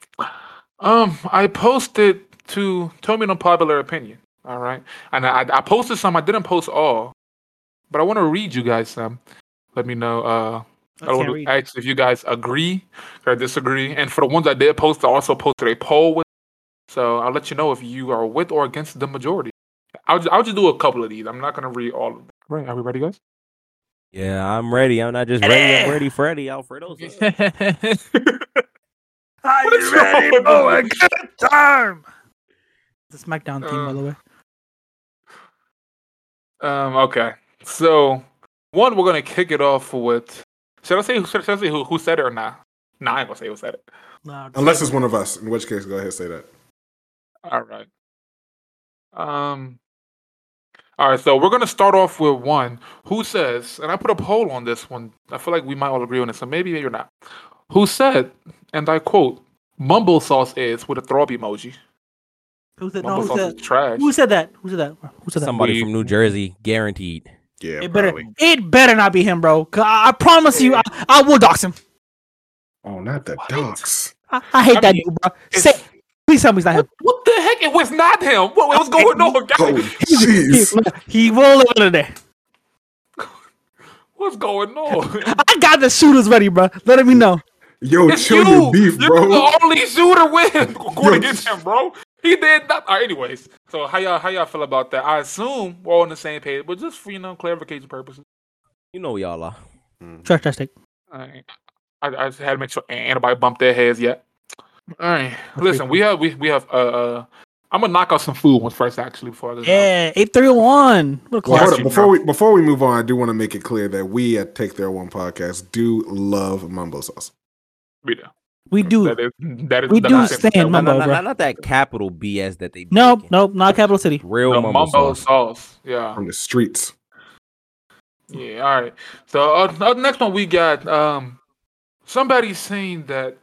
Um, I posted to tell me an unpopular opinion. All right, and I, I posted some. I didn't post all, but I want to read you guys some. Let me know. Uh, I can't want read. to ask if you guys agree or disagree. And for the ones I did post, I also posted a poll with. So I'll let you know if you are with or against the majority. I'll just, I'll just do a couple of these. I'm not gonna read all of them. Right? Are we ready, guys? Yeah, I'm ready. I'm not just ready. I'm ready, Freddy. Alfredo's. up. What is wrong with Oh, a this? good time. The SmackDown team, by the way. Um. Okay. So one, we're gonna kick it off with. Should I say? Should I say who, who said it or not? Nah, I ain't gonna say who said it. No, Unless it's one of us, in which case, go ahead and say that. All right. Um. All right, so we're gonna start off with one who says, and I put a poll on this one. I feel like we might all agree on this, so maybe you're not. Who said, and I quote, "Mumbo sauce is with a throw up emoji." who said, no, who, said, trash. who said that? Who said that? Who said that? Somebody We- from New Jersey, guaranteed. Yeah, it better, it better not be him, bro. I, I promise you, I, I will dox him. Oh, not the What? dogs. I, I hate I that mean, dude, bro. Say, please tell me it's not him. What, what the heck? It was not him. What, what was going on, guys? Oh, He, jeez. he will live today. What's going on? I got the shooters ready, bro. Let me know. Yo, It's chill you. your beef, You're bro. the only shooter win going Yo. against him, bro. He did not. All right, anyways, so how y'all how y'all feel about that? I assume we're all on the same page, but just for you know clarification purposes. You know y'all are. Trash, trash, take. All right. I, I just had to make sure anybody bumped their heads yet. All right, listen, we have we we have uh, uh I'm gonna knock out some food ones first actually before I go. Yeah, eight three one. What a Well, hold classic. up. you, Before bro. we before we move on, I do want to make it clear that we at Take Their One podcast do love mumbo sauce. We do. We do. That is that is We do nonsense. stand No, no, Mumbo, no, not, not that capital BS that they. be Nope, making. nope, not Capital City. Real the mumbo, mumbo sauce. sauce. Yeah. from the streets. Yeah, all right. So uh, uh, next one we got um somebody saying that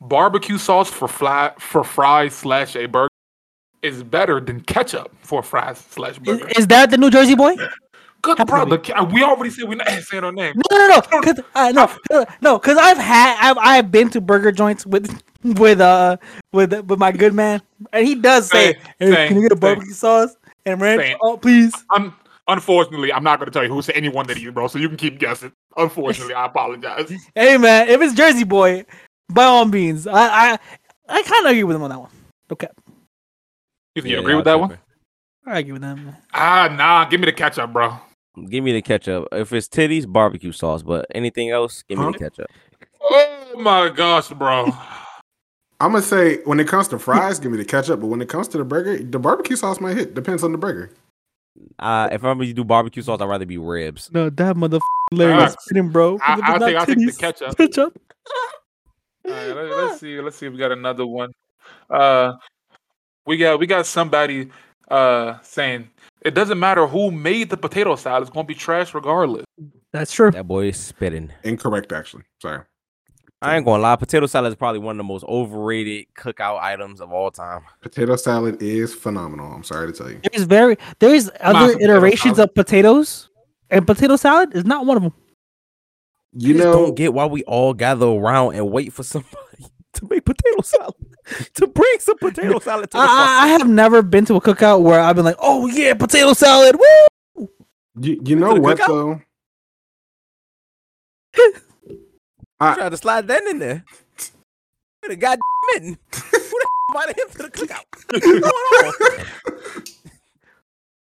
barbecue sauce for fly for fries slash a burger is better than ketchup for fries slash Is, burger. is that the New Jersey boy? Good Happy brother. We already said we're not saying her name. No, no, no, cause uh, no, uh, no, cause I've had, I've, I've been to burger joints with, with, uh, with, with my good man, and he does say, Same, hey, same, "Can you get a same. barbecue sauce and ranch? Same. Oh, please." Un- unfortunately, I'm not going to tell you who's anyone that eats, bro. So you can keep guessing. Unfortunately, I apologize. Hey, man, if it's Jersey boy, by all means, I, I, I kind of agree with him on that one. Okay, You think you Yeah, agree y'all with that one? tripping. I agree with him. Ah, nah. Give me the ketchup, bro. Give me the ketchup. If it's titties, barbecue sauce. But anything else, give me Huh? the ketchup. Oh my gosh, bro. I'm gonna say when it comes to fries, give me the ketchup. But when it comes to the burger, the barbecue sauce might hit. Depends on the burger. Uh, if I'm gonna do barbecue sauce, I'd rather be ribs. No, that mother Larry is Facts. kidding, bro. I- If I'll not I'll take the ketchup. Ketchup. All right, let, let's see. Let's see if we got another one. Uh, we got we got somebody uh saying it doesn't matter who made the potato salad; it's gonna be trash regardless. That's true. That boy is spitting. Incorrect, actually. Sorry. I ain't gonna lie. Potato salad is probably one of the most overrated cookout items of all time. Potato salad is phenomenal. I'm sorry to tell you. There's very there's other potato iterations salad. of potatoes, and potato salad is not one of them. You I just know, don't get why we all gather around and wait for somebody to make potato salad. to bring some potato salad to the I, I I have never been to a cookout where I've been like, oh yeah, potato salad. Woo! you, you know what cookout? though? I tried to slide that in there. With a goddamn mitten. Who the invited him to the cookout? What's going on?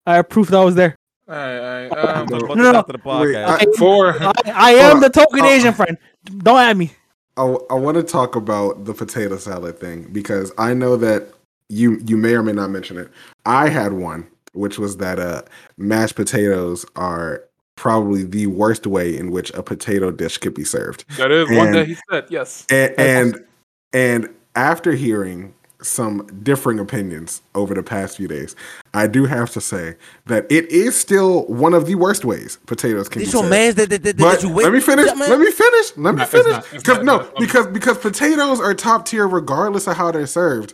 I have proof that I was there. All right, all right. Um, Put No, no. out the Wait, podcast. I- for I, I am the token uh, Asian friend. Don't at me. I, I want to talk about the potato salad thing because I know that you you may or may not mention it. I had one, which was that uh, mashed potatoes are probably the worst way in which a potato dish could be served. that is one that he said. Yes. And and, and after hearing some differing opinions over the past few days, I do have to say that it is still one of the worst ways potatoes can This be your served. man's that, that, that, But that you wait. let me finish. Yeah. Let me finish. Let me It's finish. not- it's Because not- no, it's not. because because potatoes are top tier regardless of how they're served,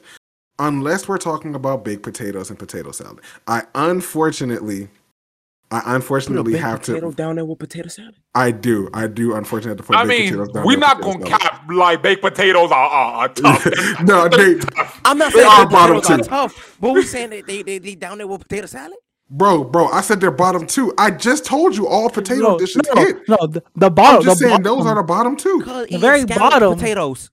unless we're talking about baked potatoes and potato salad. I unfortunately, I unfortunately Baked have potato to. down there with potato salad. I do. I do. Unfortunately, have to put I baked mean, potatoes down we're there not gonna salad. cap like baked potatoes are, are, are tough. No, they- tough. I'm not saying they are bottom two. are tough, but we saying that they, they they down there with potato salad. Bro, bro, I said they're bottom two. I just told you all potato No, dishes no, hit. no, the, the I'm just the saying those are the bottom two. The very bottom. potatoes.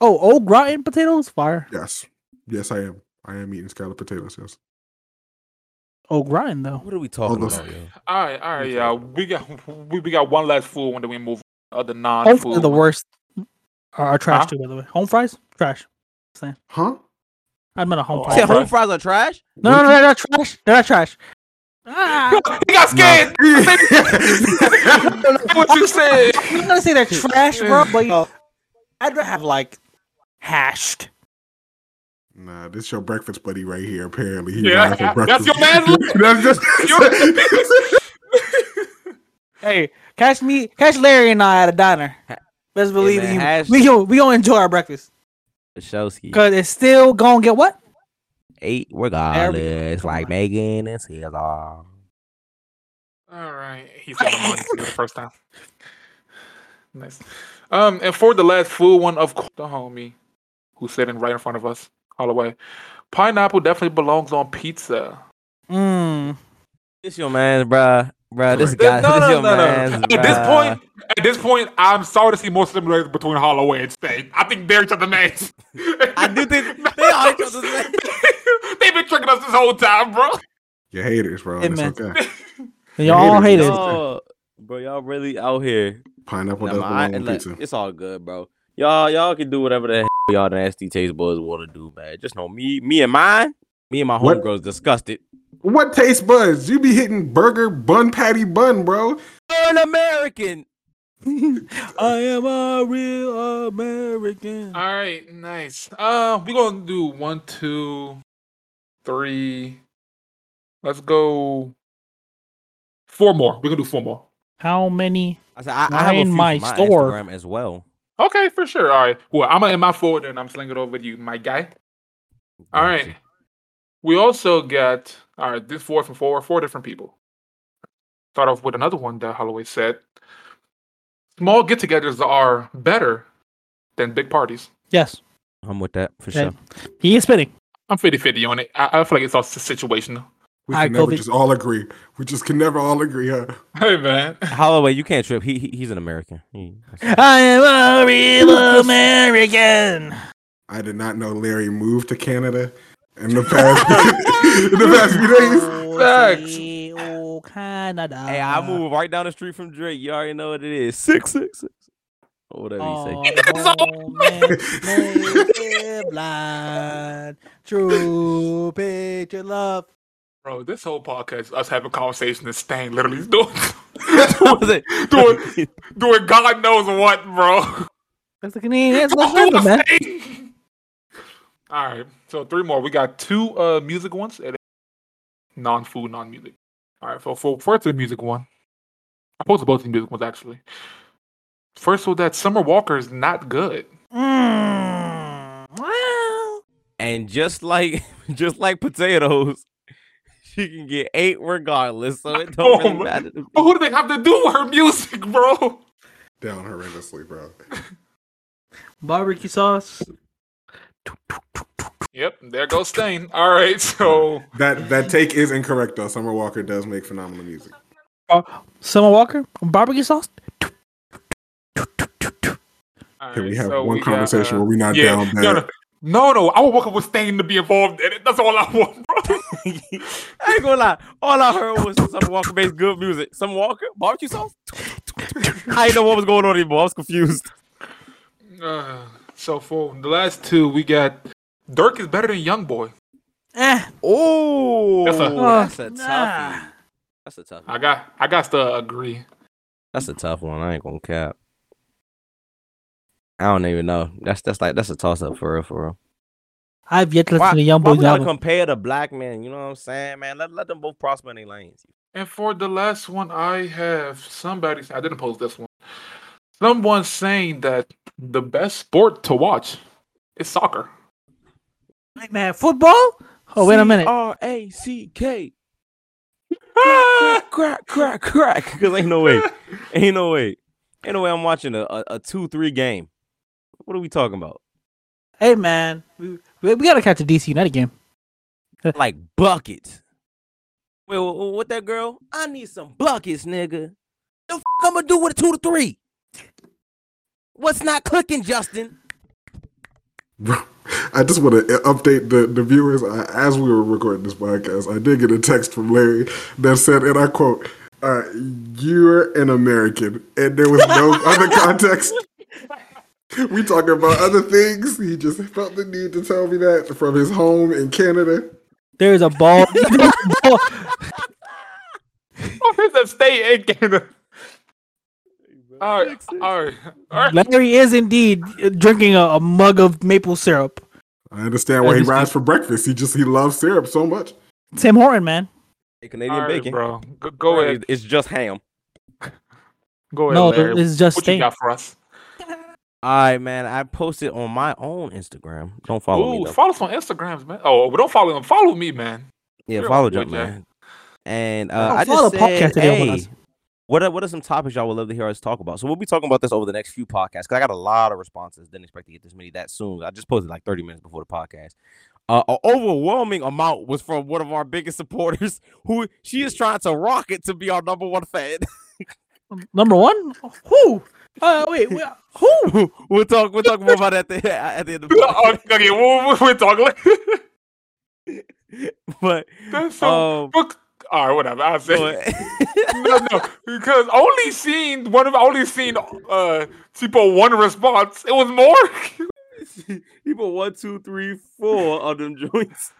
Oh, old rotten potatoes, fire. Yes, yes, I am. I am eating scalloped potatoes. Yes. Oh, grind though. What are we talking about? Yo? All right, all right, yeah. We got we, we got one last food when we move on other non-food. fries are the worst. Are, are trash Huh? too, by the way. Home fries, trash. Huh? I meant a home Oh, fry. Say home fries. fries are trash. No, no, no, they're not trash. They're not trash. Ah, He got scared. what you said? I'm not gonna say they're trash, bro. But uh, I'd rather have like hashed. Nah, this is your breakfast buddy right here. Apparently, He's Yeah, not for that's your man's look. That's just. Hey, catch me, catch Larry and I at a diner. Best believe man, you. hash- We gonna we gonna enjoy our breakfast Showski. because it's still gonna get what? Eight There we regardless, go. like Megan and Caesar. All right, he said the money for the first time. Nice. Um, and for the last food one, of course, the homie who's sitting right in front of us, Holloway. Pineapple definitely belongs on pizza. Mm. This your man, bruh. Bruh, this guy. no, this no, your no, no. At this point, at this point, I'm sorry to see more similarities between Holloway and State. I think they're each other's names. I do think they are each other's names. They've been tricking us this whole time, bro. You're haters, bro. Hey, It's man. okay. And y'all all haters, hate it. yo. Yo, bro, y'all really out here. Pineapple Nah, does man, I- on like, pizza. it's all good, bro. Y'all, y'all can do whatever the hell y'all nasty taste buds want to do, man. Just know me, me and mine, me and my homegirls disgusted. What taste buds? You be hitting burger bun patty bun, bro. An American. I am a real American. All right, nice. Uh, we're gonna do one, two, three. Let's go. Four more. We're gonna do four more. How many? I said I, I Why have a in few my from my store? Instagram as well. Okay, for sure. All right. Well, I'm gonna end my forward and I'm slinging it over to you, my guy. All right. We also got all right. This four from four, four different people. Start off with another one that Holloway said. Small get-togethers are better than big parties. Yes, I'm with that for Yeah. sure. he is spitting. I'm 50-50 on it. I, I feel like it's all situational. We All can right, never Kobe. just all agree. We just can never all agree, huh? Hey man. Holloway, you can't trip. He, he he's an American. He- I am a real American. I did not know Larry moved to Canada in the past in the past few days. Oh, Facts. oh, Canada. Hey, I move right down the street from Drake. You already know what it is. Six six six. Or whatever you say. Oh, man, blind. True picture love. Bro, this whole podcast, us having conversation, and Stain literally is doing, Was doing, doing God knows what, bro. That's the Canadian. That's Oh, what man. All right, so three more. We got two uh music ones and non-food, non-music. All right, so for first the music one, I posted both the music ones actually. First one, that Summer Walker is not good. Mm, well, And just like just like potatoes, she can get eight regardless. So it don't Oh really matter. to me. But who do they have to do with her music, bro? Down horrendously, bro. barbecue sauce. Yep, there goes Stain. All right, so That that take is incorrect though. Summer Walker does make phenomenal music. Summer Walker. Barbecue sauce. all Can we have so one we got, conversation uh, where we not yeah, down no, bad? no, no, no. No, I would welcome with Stain to be involved in it. That's all I want, bro. I ain't gonna lie. All I heard was some Walker based good music. Some Walker barbecue sauce. I didn't know what was going on anymore. I was confused. Uh, so for the last two, we got Durk is better than Young Boy. Eh. Oh, That's a- that's a Nah. toughie. That's a tough. I got, I got to agree. That's a tough one. I ain't gonna cap. I don't even know. That's that's like that's a toss up for real, for real. I've yet to listen Why, to the Young why Boys we gotta compare the black man? You know what I'm saying, man? Let, let them both prosper in their lanes. And for the last one, I have somebody. I didn't post this one. Someone saying that the best sport to watch is soccer. Hey, man, football? Oh, wait a minute. R A C K. Crack, crack, crack, crack. Because ain't no way. Ain't no way. Ain't no way I'm watching a, a, a 2 3 game. What are we talking about? Hey, man. We, we, we got to catch a DC United game. Like buckets. Wait, wha- wha- what that girl? I need some buckets, nigga. The f- I'm gonna do with a 2 to 3. What's not clicking, Justin? Bro, I just want to update the, the viewers. I, as we were recording this podcast, I did get a text from Larry that said, and I quote, uh, "You're an American," and there was no other context. We talking about other things. He just felt the need to tell me that from his home in Canada. There's a ball. there's a ball. Oh, it's a state in Canada. All right, all right, all right. Larry is indeed drinking a, a mug of maple syrup. I understand why he rides for breakfast. He just he loves syrup so much. Tim Horton, man. Hey, Canadian All right, bacon. bro. Go, go ahead. It's just ham. Go ahead. No, Larry. it's just what steak. you got for us? All right, man. I posted on my own Instagram. Don't follow me though. follow us on Instagrams, man. Oh, but don't follow him. Follow me, man. Yeah, You're follow a boy, Jump Man. And uh, I just the said, podcast today on hey, us. what are, what are some topics y'all would love to hear us talk about? So we'll be talking about this over the next few podcasts. Cause I got a lot of responses. Didn't expect to get this many that soon. I just posted like 30 minutes before the podcast. Uh, an overwhelming amount was from one of our biggest supporters, who she is trying to rocket to be our number one fan. Number one? Who? Uh, wait, wait, who? we'll talk. We'll talk more about that at the, at the end of the Oh, podcast. okay, we'll, we're talking. But That's so. um, Look, all right, whatever. I'll say. but- no, no, because only seen one of only seen uh people one response. It was more. people one, two, three, four of them joints.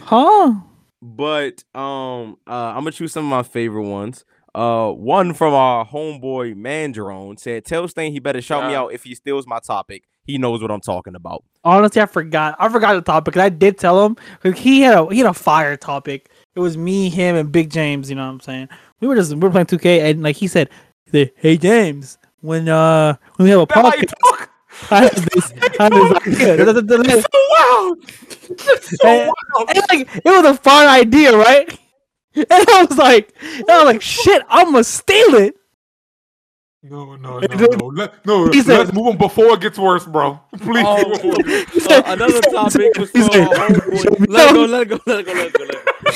Huh? But um, uh, I'm gonna choose some of my favorite ones. Uh, one from our homeboy Mandrone said, "Tell Stain he better shout me out if he steals my topic. He knows what I'm talking about." Honestly, I forgot. I forgot the topic. I did tell him 'cause he had a he had a fire topic. It was me, him, and Big James. You know what I'm saying? We were just we were playing 2K, and like he said, "Hey James, when uh when we have a podcast, talk. I have this, I have this. Wow. So And- wild. And, like it was a fun idea, right? And I was like, and I was like, shit, I'm gonna steal it. No, no, no, then- no. Let, no, He said- let's move on before it gets worse, bro. Please. Oh, move on. He Uh, another he said- topic was said, homeboy. Let it go, let it go, let it go, let it go,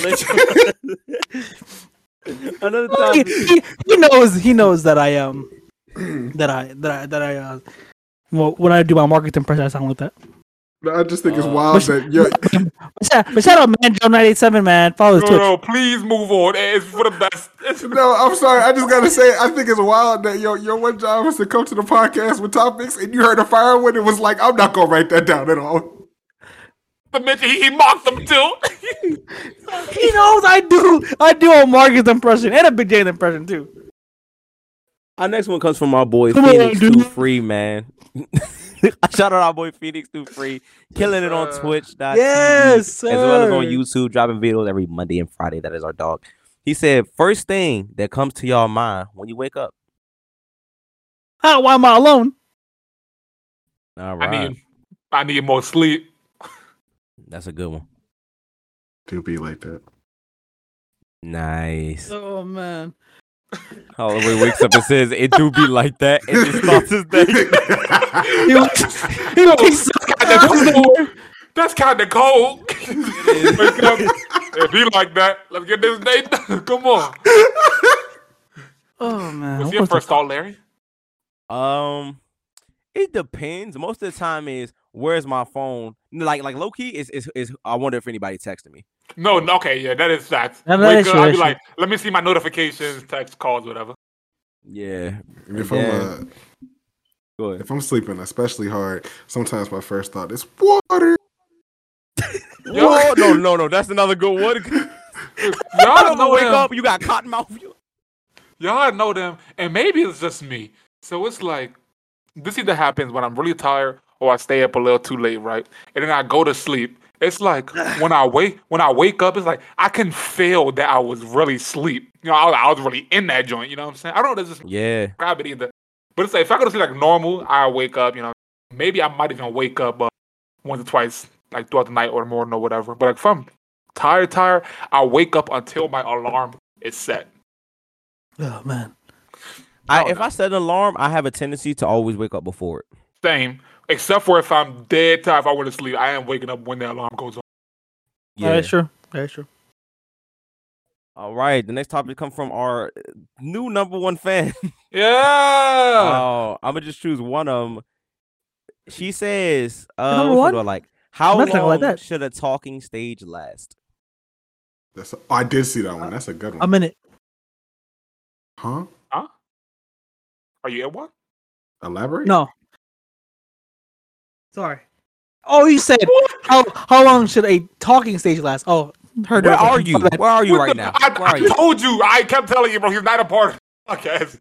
let it go. Let go. Another topic. he, he knows he knows that I um that I that I that I uh well when I do my marketing press I sound like that. I just think it's Uh, wild that yo, But shout, but shout out, man, Joe nine eight seven, man. Follow his No, Twitch. no, please move on. It's for the best. It's No, I'm sorry. I just gotta say, I think it's wild that your your one job was to come to the podcast with topics, and you heard a fire one. It was like, I'm not gonna write that down at all. the mention he, he mocked them too. He knows I do. I do a Marcus impression and a Big J impression too. Our next one comes from our boy Come on, Phoenix dude. Too Free, man. Shout out our boy Phoenix Too Free, killing it on. Twitch. Yes, as well as on. YouTube, dropping videos every Monday and Friday. That is our dog. He said, first thing that comes to y'all mind when you wake up. Ah, why am I alone? All I need, I need more sleep. that's a good one. Do be like that. Nice. Oh man. Holloway wakes up and says, "It do be like that," and just starts his day. He was- he was- Kinda. That's kind of cold. Wake up. If he like that, let's get this day done. Come on. oh man. What's your was first thought, Larry? Um, it depends. Most of the time is where's my phone? Like like low key is is is. I wonder if anybody texted me. No, no, okay, yeah, that is facts. Yeah, that Wake is up, I'll be like, let me see my notifications, text, calls, whatever. Yeah. If Yeah. I'm uh, Go ahead. if I'm sleeping especially hard, sometimes my first thought is water. Yo, no, no, no. That's another good one. Y'all don't know wake them. up. You got cotton mouth. Y'all know them, and maybe it's just me. So it's like this either happens when I'm really tired or I stay up a little too late, right? And then I go to sleep. It's like when I wake when I wake up, it's like I can feel that I was really asleep. You know, I, was- I was really in that joint. You know what I'm saying? I don't know. This Yeah. describe it either. But it's like if I go to sleep like normal, I wake up. You know, maybe I might even wake up uh, once or twice, like throughout the night or morning or whatever. But like if I'm tired, tired, I wake up until my alarm is set. Oh man. I, if no. I set an alarm, I have a tendency to always wake up before it. Same, except for if I'm dead tired. If I want to sleep, I am waking up when the alarm goes on. Yeah. That's true. That's true. All right. The next topic comes from our new number one fan. Yeah. Oh, I'm gonna just choose one of them. She says, uh, Number what's one? like how I'm not talking long about that. should a talking stage last? That's oh, I did see that one. That's a good one. A minute. huh? Are you at one? Elaborate. No. Sorry. Oh, you said how how long should a talking stage last? Oh, heard Where that. are you? My. Where are you What right the- now? I, Where are I you? told you. I kept telling you, bro. He's not a part of the podcast.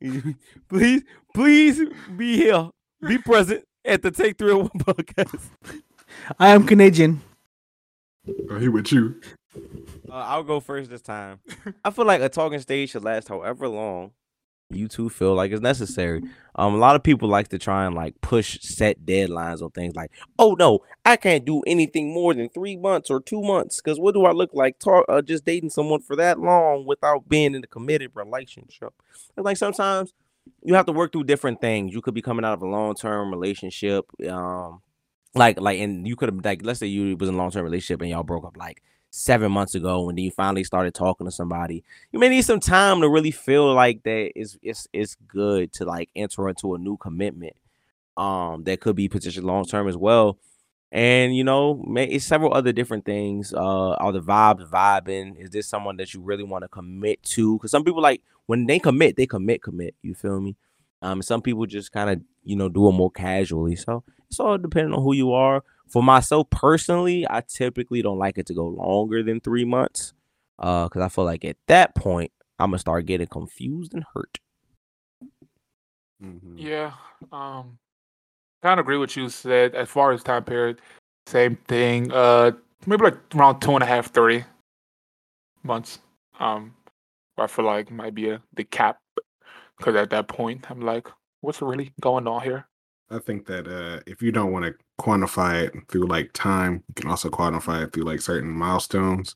please, please be here. Be present at the Take Three One podcast. I am Canadian. Oh, he with you. Uh, I'll go first this time. I feel like a talking stage should last however long you two feel like it's necessary. Um, a lot of people like to try and like push set deadlines on things like, oh no, I can't do anything more than three months or two months because what do I look like talk, uh, just dating someone for that long without being in a committed relationship? And like sometimes you have to work through different things. You could be coming out of a long term relationship, um, like like and you could have like let's say you was in a long term relationship and y'all broke up like seven months ago and then you finally started talking to somebody you may need some time to really feel like that it's it's it's good to like enter into a new commitment um that could be potentially long term as well. And you know it's several other different things uh are the vibes vibing. Is this someone that you really want to commit to? Because some people like when they commit they commit commit. You feel me um and some people just kind of you know do it more casually so it's all depending on who you are for myself personally, I typically don't like it to go longer than three months. Uh, because I feel like at that point I'm gonna start getting confused and hurt. Mhm. Yeah. Um, kind of agree with you said as far as time period. Same thing. Uh, maybe like around two and a half, three months. Um, I feel like might be a the cap because at that point I'm like, what's really going on here? I think that uh, if you don't want to quantify it through like time, you can also quantify it through like certain milestones.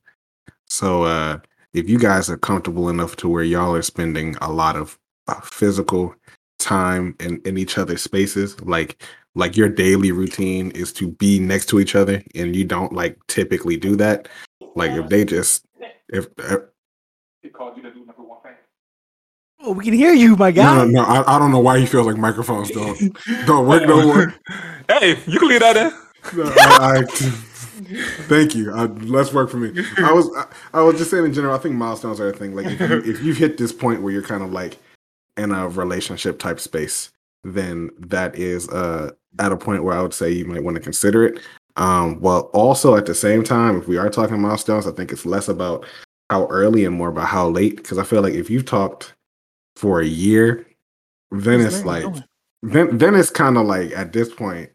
So uh, if you guys are comfortable enough to where y'all are spending a lot of uh, physical time in, in each other's spaces, like like your daily routine is to be next to each other, and you don't like typically do that. Like if they just if uh, Oh, we can hear you, my guy. no, no I, I don't know why he feels like microphones don't don't work no more. Hey, you can leave that in. No, I, I, thank you. I, less work for me. I was I, I was just saying in general. I think milestones are a thing. Like if, you, if you've hit this point where you're kind of like in a relationship type space, then that is uh at a point where I would say you might want to consider it. Um, well, also at the same time, if we are talking milestones, I think it's less about how early and more about how late. Because I feel like if you've talked for a year, then What's it's like doing? then then it's kind of like at this point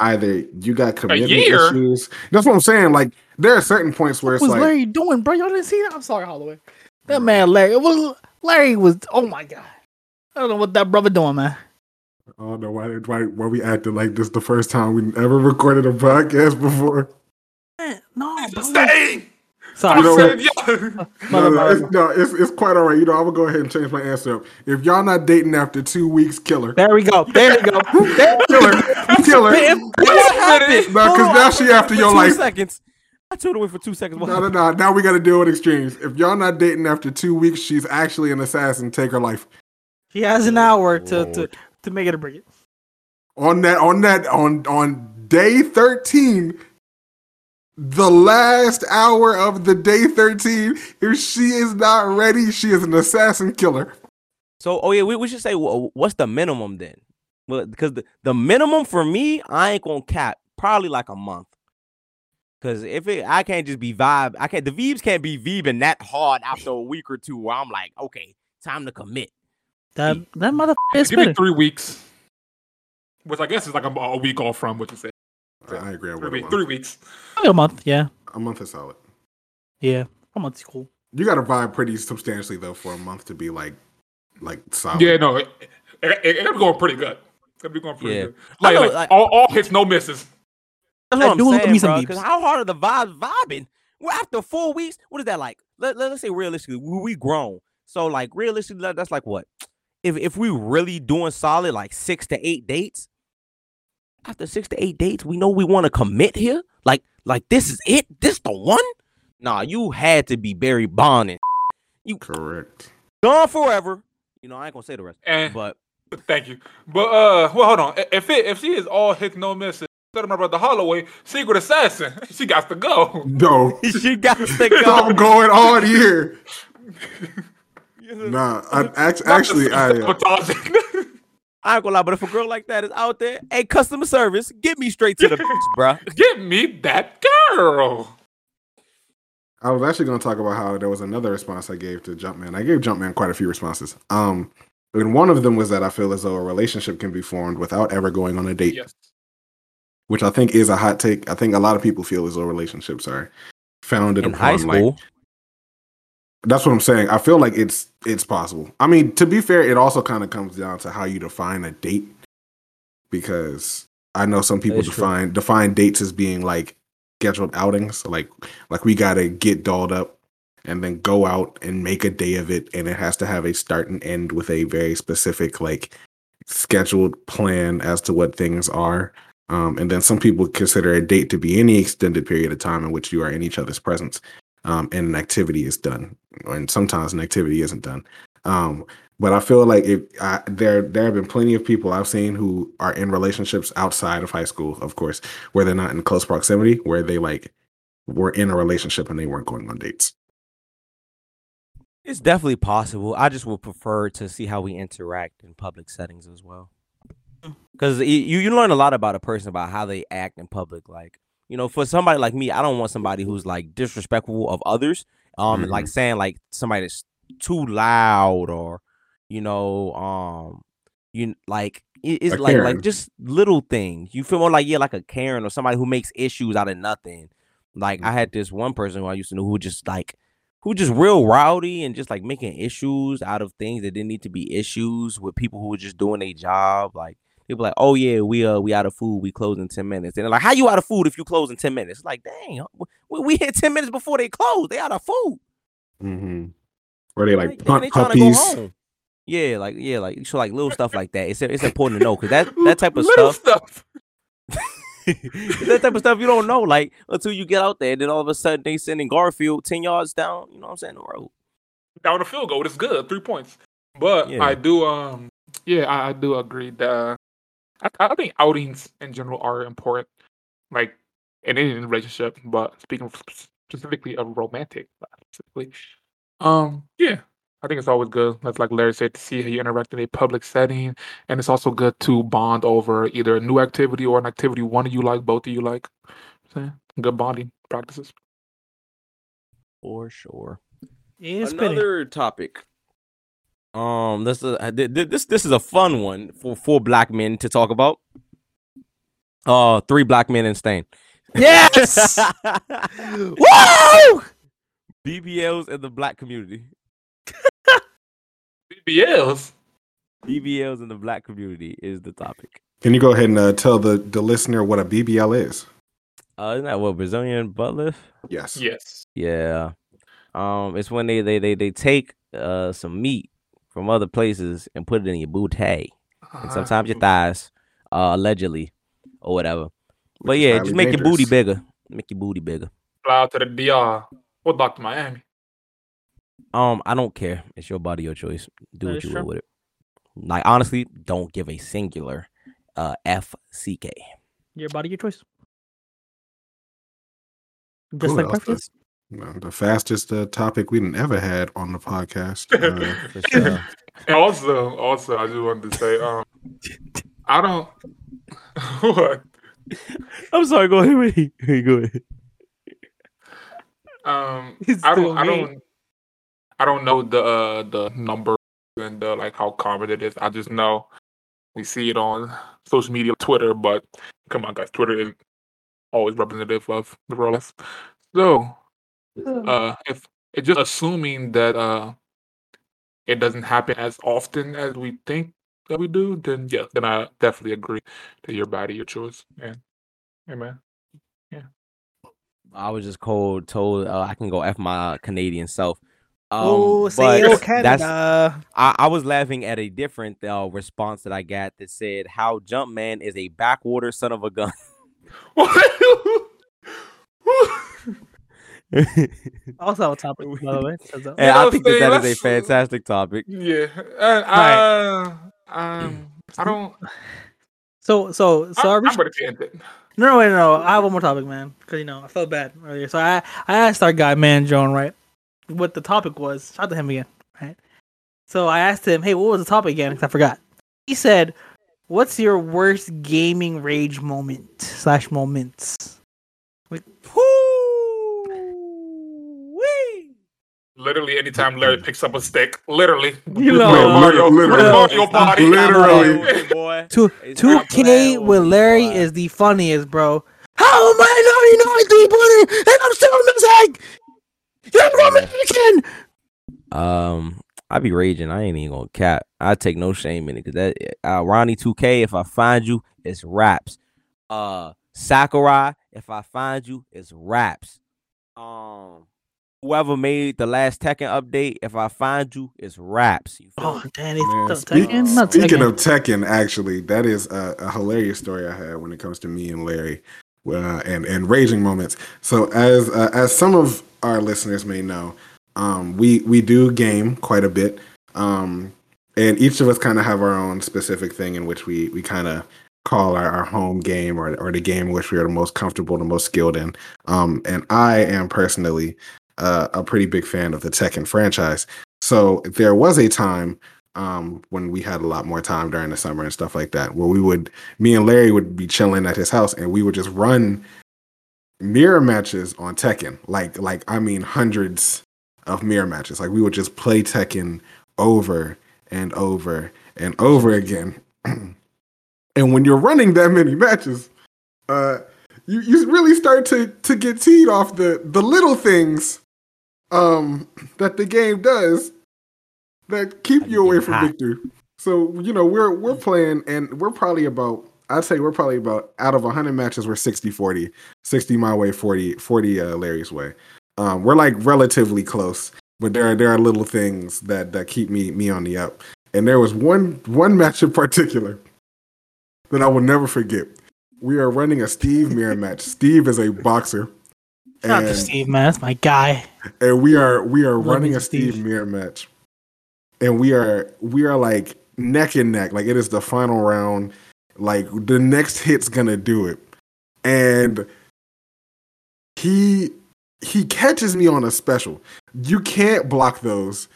either you got commitment issues that's what i'm saying like there are certain points where What it's was like Larry doing, bro? Y'all didn't see that? I'm sorry, Holloway. That man, Larry. It was Larry was. Oh my god. I don't know what that brother doing, man. i don't know why, why why we acted like this the first time we ever recorded a podcast before Man, no, bro. Stay. Sorry, I know sorry. said, yeah. no, Mother- no, it's, no it's, it's quite all right you know i'm gonna go ahead and change my answer up if y'all not dating after two weeks killer There we go. There we go. There killer killer Man, What happened? No, 'cause Hold on, now she after your for two life. seconds. I tuned away for two seconds. What no no happened? no now we gotta deal with extremes if y'all not dating after two weeks she's actually an assassin take her life She has an hour to to, to make it or break it. on that on that on on day 13 the last hour of the day 13 if she is not ready she is an assassin killer So, oh yeah, we, we should say wha- what's the minimum then? Well, because the, the minimum for me, I ain't gonna cap probably like a month. Cause if it, I can't just be vibe. I can't. The Vibes can't be vibing that hard after a week or two. Where I'm like, okay, time to commit. That that motherfucker is Give me three weeks. Which I guess is like a, a week off from what you said. I agree Three, with week, three month. weeks. A month, yeah, a month is solid yeah. A month's cool. you gotta vibe pretty substantially though for a month to be like like solid Yeah, no, it, it, it, it'll be going pretty good. It'll be going pretty Yeah. good. Like, know, like, like- all, all hits, no misses. That's what I'm do a saying, me some bro. Because how hard are the vibes vibing? Well, after four weeks, what is that like? Let, let, us say realistically, we, we grown. So like realistically, that's like what? If if we really doing solid, like six to eight dates. After six to eight dates, we know we want to commit here. Like like this is it. This the one. Nah, you had to be Barry Bond and correct gone forever. You know, I ain't gonna say the rest, And but thank you. But uh, well, hold on. If it if she is all hits, no misses, instead of my brother Holloway, Secret Assassin, she got to go. no she got to something go. going on here nah I, act- actually i uh, Sabotaging. I ain't gonna lie, but if a girl like that is out there, hey, customer service, get me straight to the bitch, bruh. Get me that girl. I was actually going to talk about how there was another response I gave to Jumpman. I gave Jumpman quite a few responses. Um, and one of them was that I feel as though a relationship can be formed without ever going on a date, Yes. which I think is a hot take. I think a lot of people feel as though relationships are founded In upon high like school, that's what I'm saying. I feel like it's it's possible. I mean, to be fair, it also kind of comes down to how you define a date, because I know some people is true. define define dates as being like scheduled outings, like like we gotta get dolled up and then go out and make a day of it, and it has to have a start and end with a very specific like scheduled plan as to what things are. Um, and then some people consider a date to be any extended period of time in which you are in each other's presence um, and an activity is done, and sometimes an activity isn't done. Um, but I feel like if I, there there have been plenty of people I've seen who are in relationships outside of high school, of course, where they're not in close proximity, where they like were in a relationship and they weren't going on dates. it's definitely possible. I just would prefer to see how we interact in public settings as well. Because you you learn a lot about a person about how they act in public. Like you know, for somebody like me, I don't want somebody who's like disrespectful of others. Um, and, like saying like somebody that's too loud or you know, um, you like it's A like Karen. like just little things. You feel more like yeah, like a Karen or somebody who makes issues out of nothing. Like I had this one person who I used to know who just like who just real rowdy and just like making issues out of things that didn't need to be issues with people who were just doing their job. Like people like, oh yeah, we uh we out of food, we close in ten minutes. And they're like, how you out of food if you close in ten minutes? Like, dang, we, we hit ten minutes before they close. They out of food. Mm-hmm. Where they like Like, punt they puppies. Yeah, like yeah, like so like little stuff like that. It's it's important to know because that that type of Little stuff, stuff. that type of stuff you don't know like until you get out there. And then all of a sudden they sending Garfield ten yards down. You know what I'm saying? The road. Down the field goal, it's good, three points. But Yeah. I do, um, yeah, I, I do agree that I, I think outings in general are important. like in any relationship, but speaking specifically of romantic, specifically, um, yeah, I think it's always good. That's like Larry said to see how you interact in a public setting, and it's also good to bond over either a new activity or an activity one of you like, both of you like. So, good bonding practices. For sure. It's spinning. Another topic. Um, this is uh, thi- thi- this this is a fun one for four black men to talk about. Uh, three black men in Stain. Yes. Woo! BBLs in the black community. BBLs. BBLs in the black community is the topic. Can you go ahead and uh, tell the, the listener what a BBL is? Uh, isn't that what Brazilian butt lift? Yes. Yes. Yeah. Um, it's when they they they they take uh some meat from other places and put it in your bootay Uh-huh. and sometimes your thighs, uh, allegedly or whatever. But yeah, just make your booty bigger. Make your booty bigger. Fly out to the DR or Dr. Miami. Um, I don't care. It's your body, your choice. Do That what is you true. will with it. Like honestly, don't give a singular uh FCK. Your body, your choice. Just Ooh, like that was preference. No, the fastest uh, topic we've ever had on the podcast. Uh, sure. Also, also, I just wanted to say, um, I don't. what? I'm sorry. Go ahead. Wait, wait, go ahead. Um, It's I don't, I don't, I don't know the uh, the number and uh, like how common it is. I just know we see it on social media, Twitter. But come on, guys, Twitter is always representative of the real life. So, uh, if it's just assuming that uh, it doesn't happen as often as we think that we do, then yeah, then I definitely agree to your body, your choice. And amen. Yeah, I was just cold told uh, I can go f my Canadian self. Um, oh, but say that's Canada. I, I was laughing at a different uh, response that I got that said how Jumpman is a backwater son of a gun. and Also a topic, by the way. says that. Yeah, I think that that is a fantastic topic. Yeah, and I, um, I don't. So, so, so I I, I'm reached ready to end it. No, no, wait, no, no. I have one more topic, man. Because you know I felt bad earlier. So I, I asked our guy, man, Joan, right, what the topic was. Shout out to him again, right? So I asked him, hey, what was the topic again? Because I forgot. He said, "What's your worst gaming rage moment slash moments?" Literally, anytime Larry picks up a stick, literally, You with know, Mario, literally, with Mario Party. Literally. Mario, boy. Two two not K with Larry boy. is the funniest, bro. How am I not you know three pointer and I'm still missing? You're American. Um, I be raging. I ain't even gonna cap. I take no shame in it because that uh, Ronnie 2K. If I find you, it's raps. Uh, Sakurai. If I find you, it's raps. Um, whoever made the last Tekken update. If I find you, it's raps. You Oh, me? damn, he's Man, speak- Tekken? Not speaking Tekken. of Tekken, actually, that is a, a hilarious story I had when it comes to me and Larry, uh, and and raging moments. So as uh, as some of our listeners may know, um, we we do game quite a bit, um, and each of us kind of have our own specific thing in which we we kind of call our, our home game or or the game in which we are the most comfortable, the most skilled in. Um, and I am personally uh, a pretty big fan of the Tekken franchise. So there was a time um, when we had a lot more time during the summer and stuff like that, where we would, me and Larry would be chilling at his house and we would just run mirror matches on Tekken. Like, like I mean, hundreds of mirror matches. Like we would just play Tekken over and over and over again. and when you're running that many matches, uh, you you really start to to get teed off the the little things um that the game does that keep you away from victory. So you know we're we're playing and we're probably about I'd say we're probably about out of 100 matches we're 60 40 60 my way 40 40 uh, Larry's way. Um, we're like relatively close, but there are there are little things that that keep me me on the up. And there was one one match in particular that I will never forget. We are running a Steve mirror match. Steve is a boxer. Shout out to Steve, man. That's my guy. and we are we are Love running a Steve Steve. mirror match, and we are we are like neck and neck, like it is the final round. Like the next hit's gonna do it, and he he catches me on a special. You can't block those.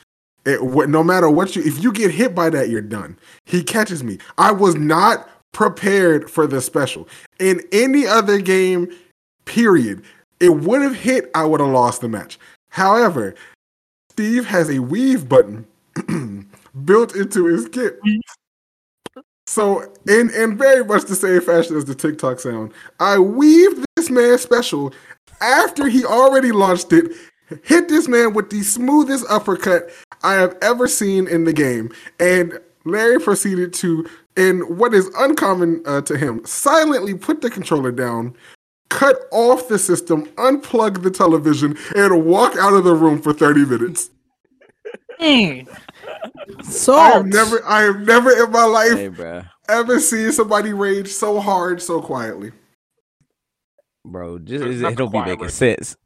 It, no matter what you, if you get hit by that, you're done. He catches me. I was not prepared for the special. In any other game, period, it would have hit. I would have lost the match. However, Steve has a weave button built into his kit. So, in in very much the same fashion as the TikTok sound, I weaved this man special after he already launched it, hit this man with the smoothest uppercut I have ever seen in the game. And Larry proceeded to, in what is uncommon uh, to him, silently put the controller down, cut off the system, unplug the television, and walk out of the room for 30 minutes. Dang. I have never, I have never in my life Hey, ever seen somebody rage so hard so quietly. bro, just It's it, not it don't be making quiet. sense.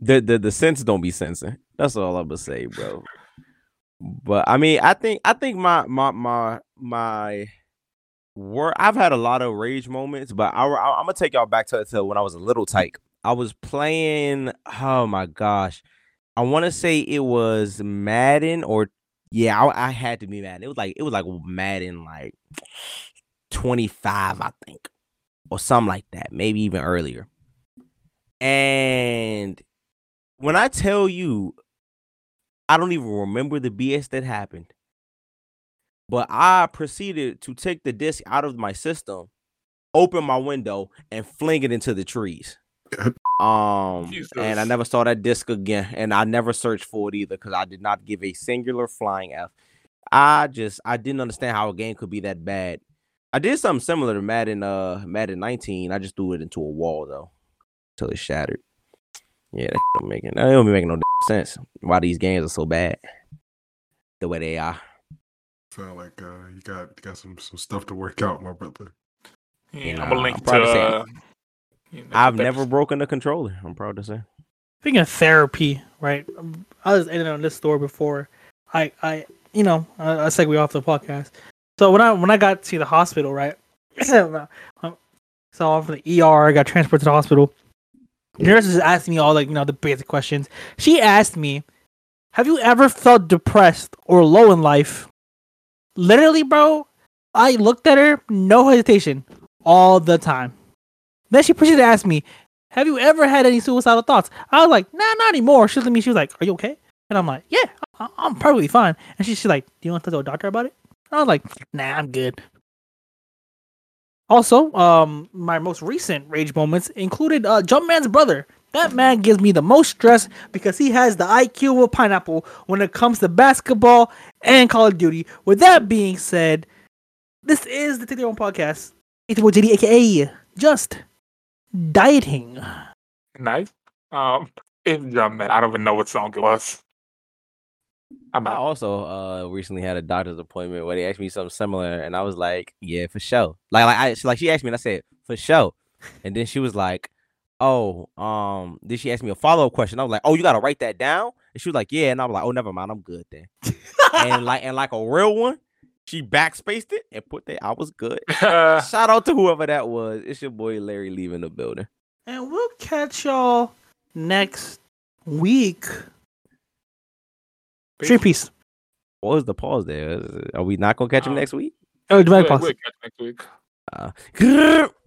The the the sense don't be sensing. That's all I'm gonna say, bro. But I mean, I think I think my my my my work. I've had a lot of rage moments, but I, I, I'm gonna take y'all back to, to when I was a little tyke. I was playing. Oh my gosh, I want to say it was Madden or yeah, I, I had to be Madden. It was like it was like Madden like 25, I think, or something like that, maybe even earlier. And when I tell you, I don't even remember the BS that happened. But I proceeded to take the disc out of my system, open my window, and fling it into the trees. Um, and I never saw that disc again, and I never searched for it either because I did not give a singular flying f. I just I didn't understand how a game could be that bad. I did something similar to Madden, uh, Madden 19. I just threw it into a wall though, till it shattered. Yeah, that don't make it. That don't be making no sense. Why these games are so bad, the way they are. Sound like uh, you got you got some some stuff to work out, my brother. Yeah, Nah, I'm gonna link I'm to. proud to say Uh, you know, I've that- never broken a controller. I'm proud to say. Speaking of therapy, right? um, I was ending on this story before. I, I, you know, I, I segue off the podcast. So when I when I got to the hospital, right? so off from the ER, I got transported to the hospital. The nurse was asking me all like you know the basic questions. She asked me, "Have you ever felt depressed or low in life?" Literally, bro, I looked at her, no hesitation, all the time. Then she proceeded to ask me, have you ever had any suicidal thoughts? I was like, nah, not anymore. She looked at me, she was like, are you okay? And I'm like, yeah, I- I'm perfectly fine. And she- she's like, do you want to talk to a doctor about it? And I was like, nah, I'm good. Also, um, my most recent rage moments included uh, Jumpman's brother. That man gives me the most stress because he has the IQ of a pineapple when it comes to basketball and Call of Duty. With that being said, this is the Take Their Own podcast. It's with JD, aka Just Dieting. nice. Um, it's man, I don't even know what song it was. I'm I also uh recently had a doctor's appointment where they asked me something similar, and I was like, "Yeah, for sure." Like, like I she- like she asked me, and I said, "For sure." And then she was like, "Oh, um," then she asked me a follow up question. I was like, "Oh, you gotta write that down?" And she was like, "Yeah," and I was like, "Oh, never mind, I'm good then." and like and like a real one, she backspaced it and put that. I was good. Shout out to whoever that was. It's your boy Larry leaving the building. And we'll catch y'all next week. Street peace. What was the pause there? Are we not gonna catch him Um, next week? Oh, dramatic We'll- pause. we'll catch next week. Uh,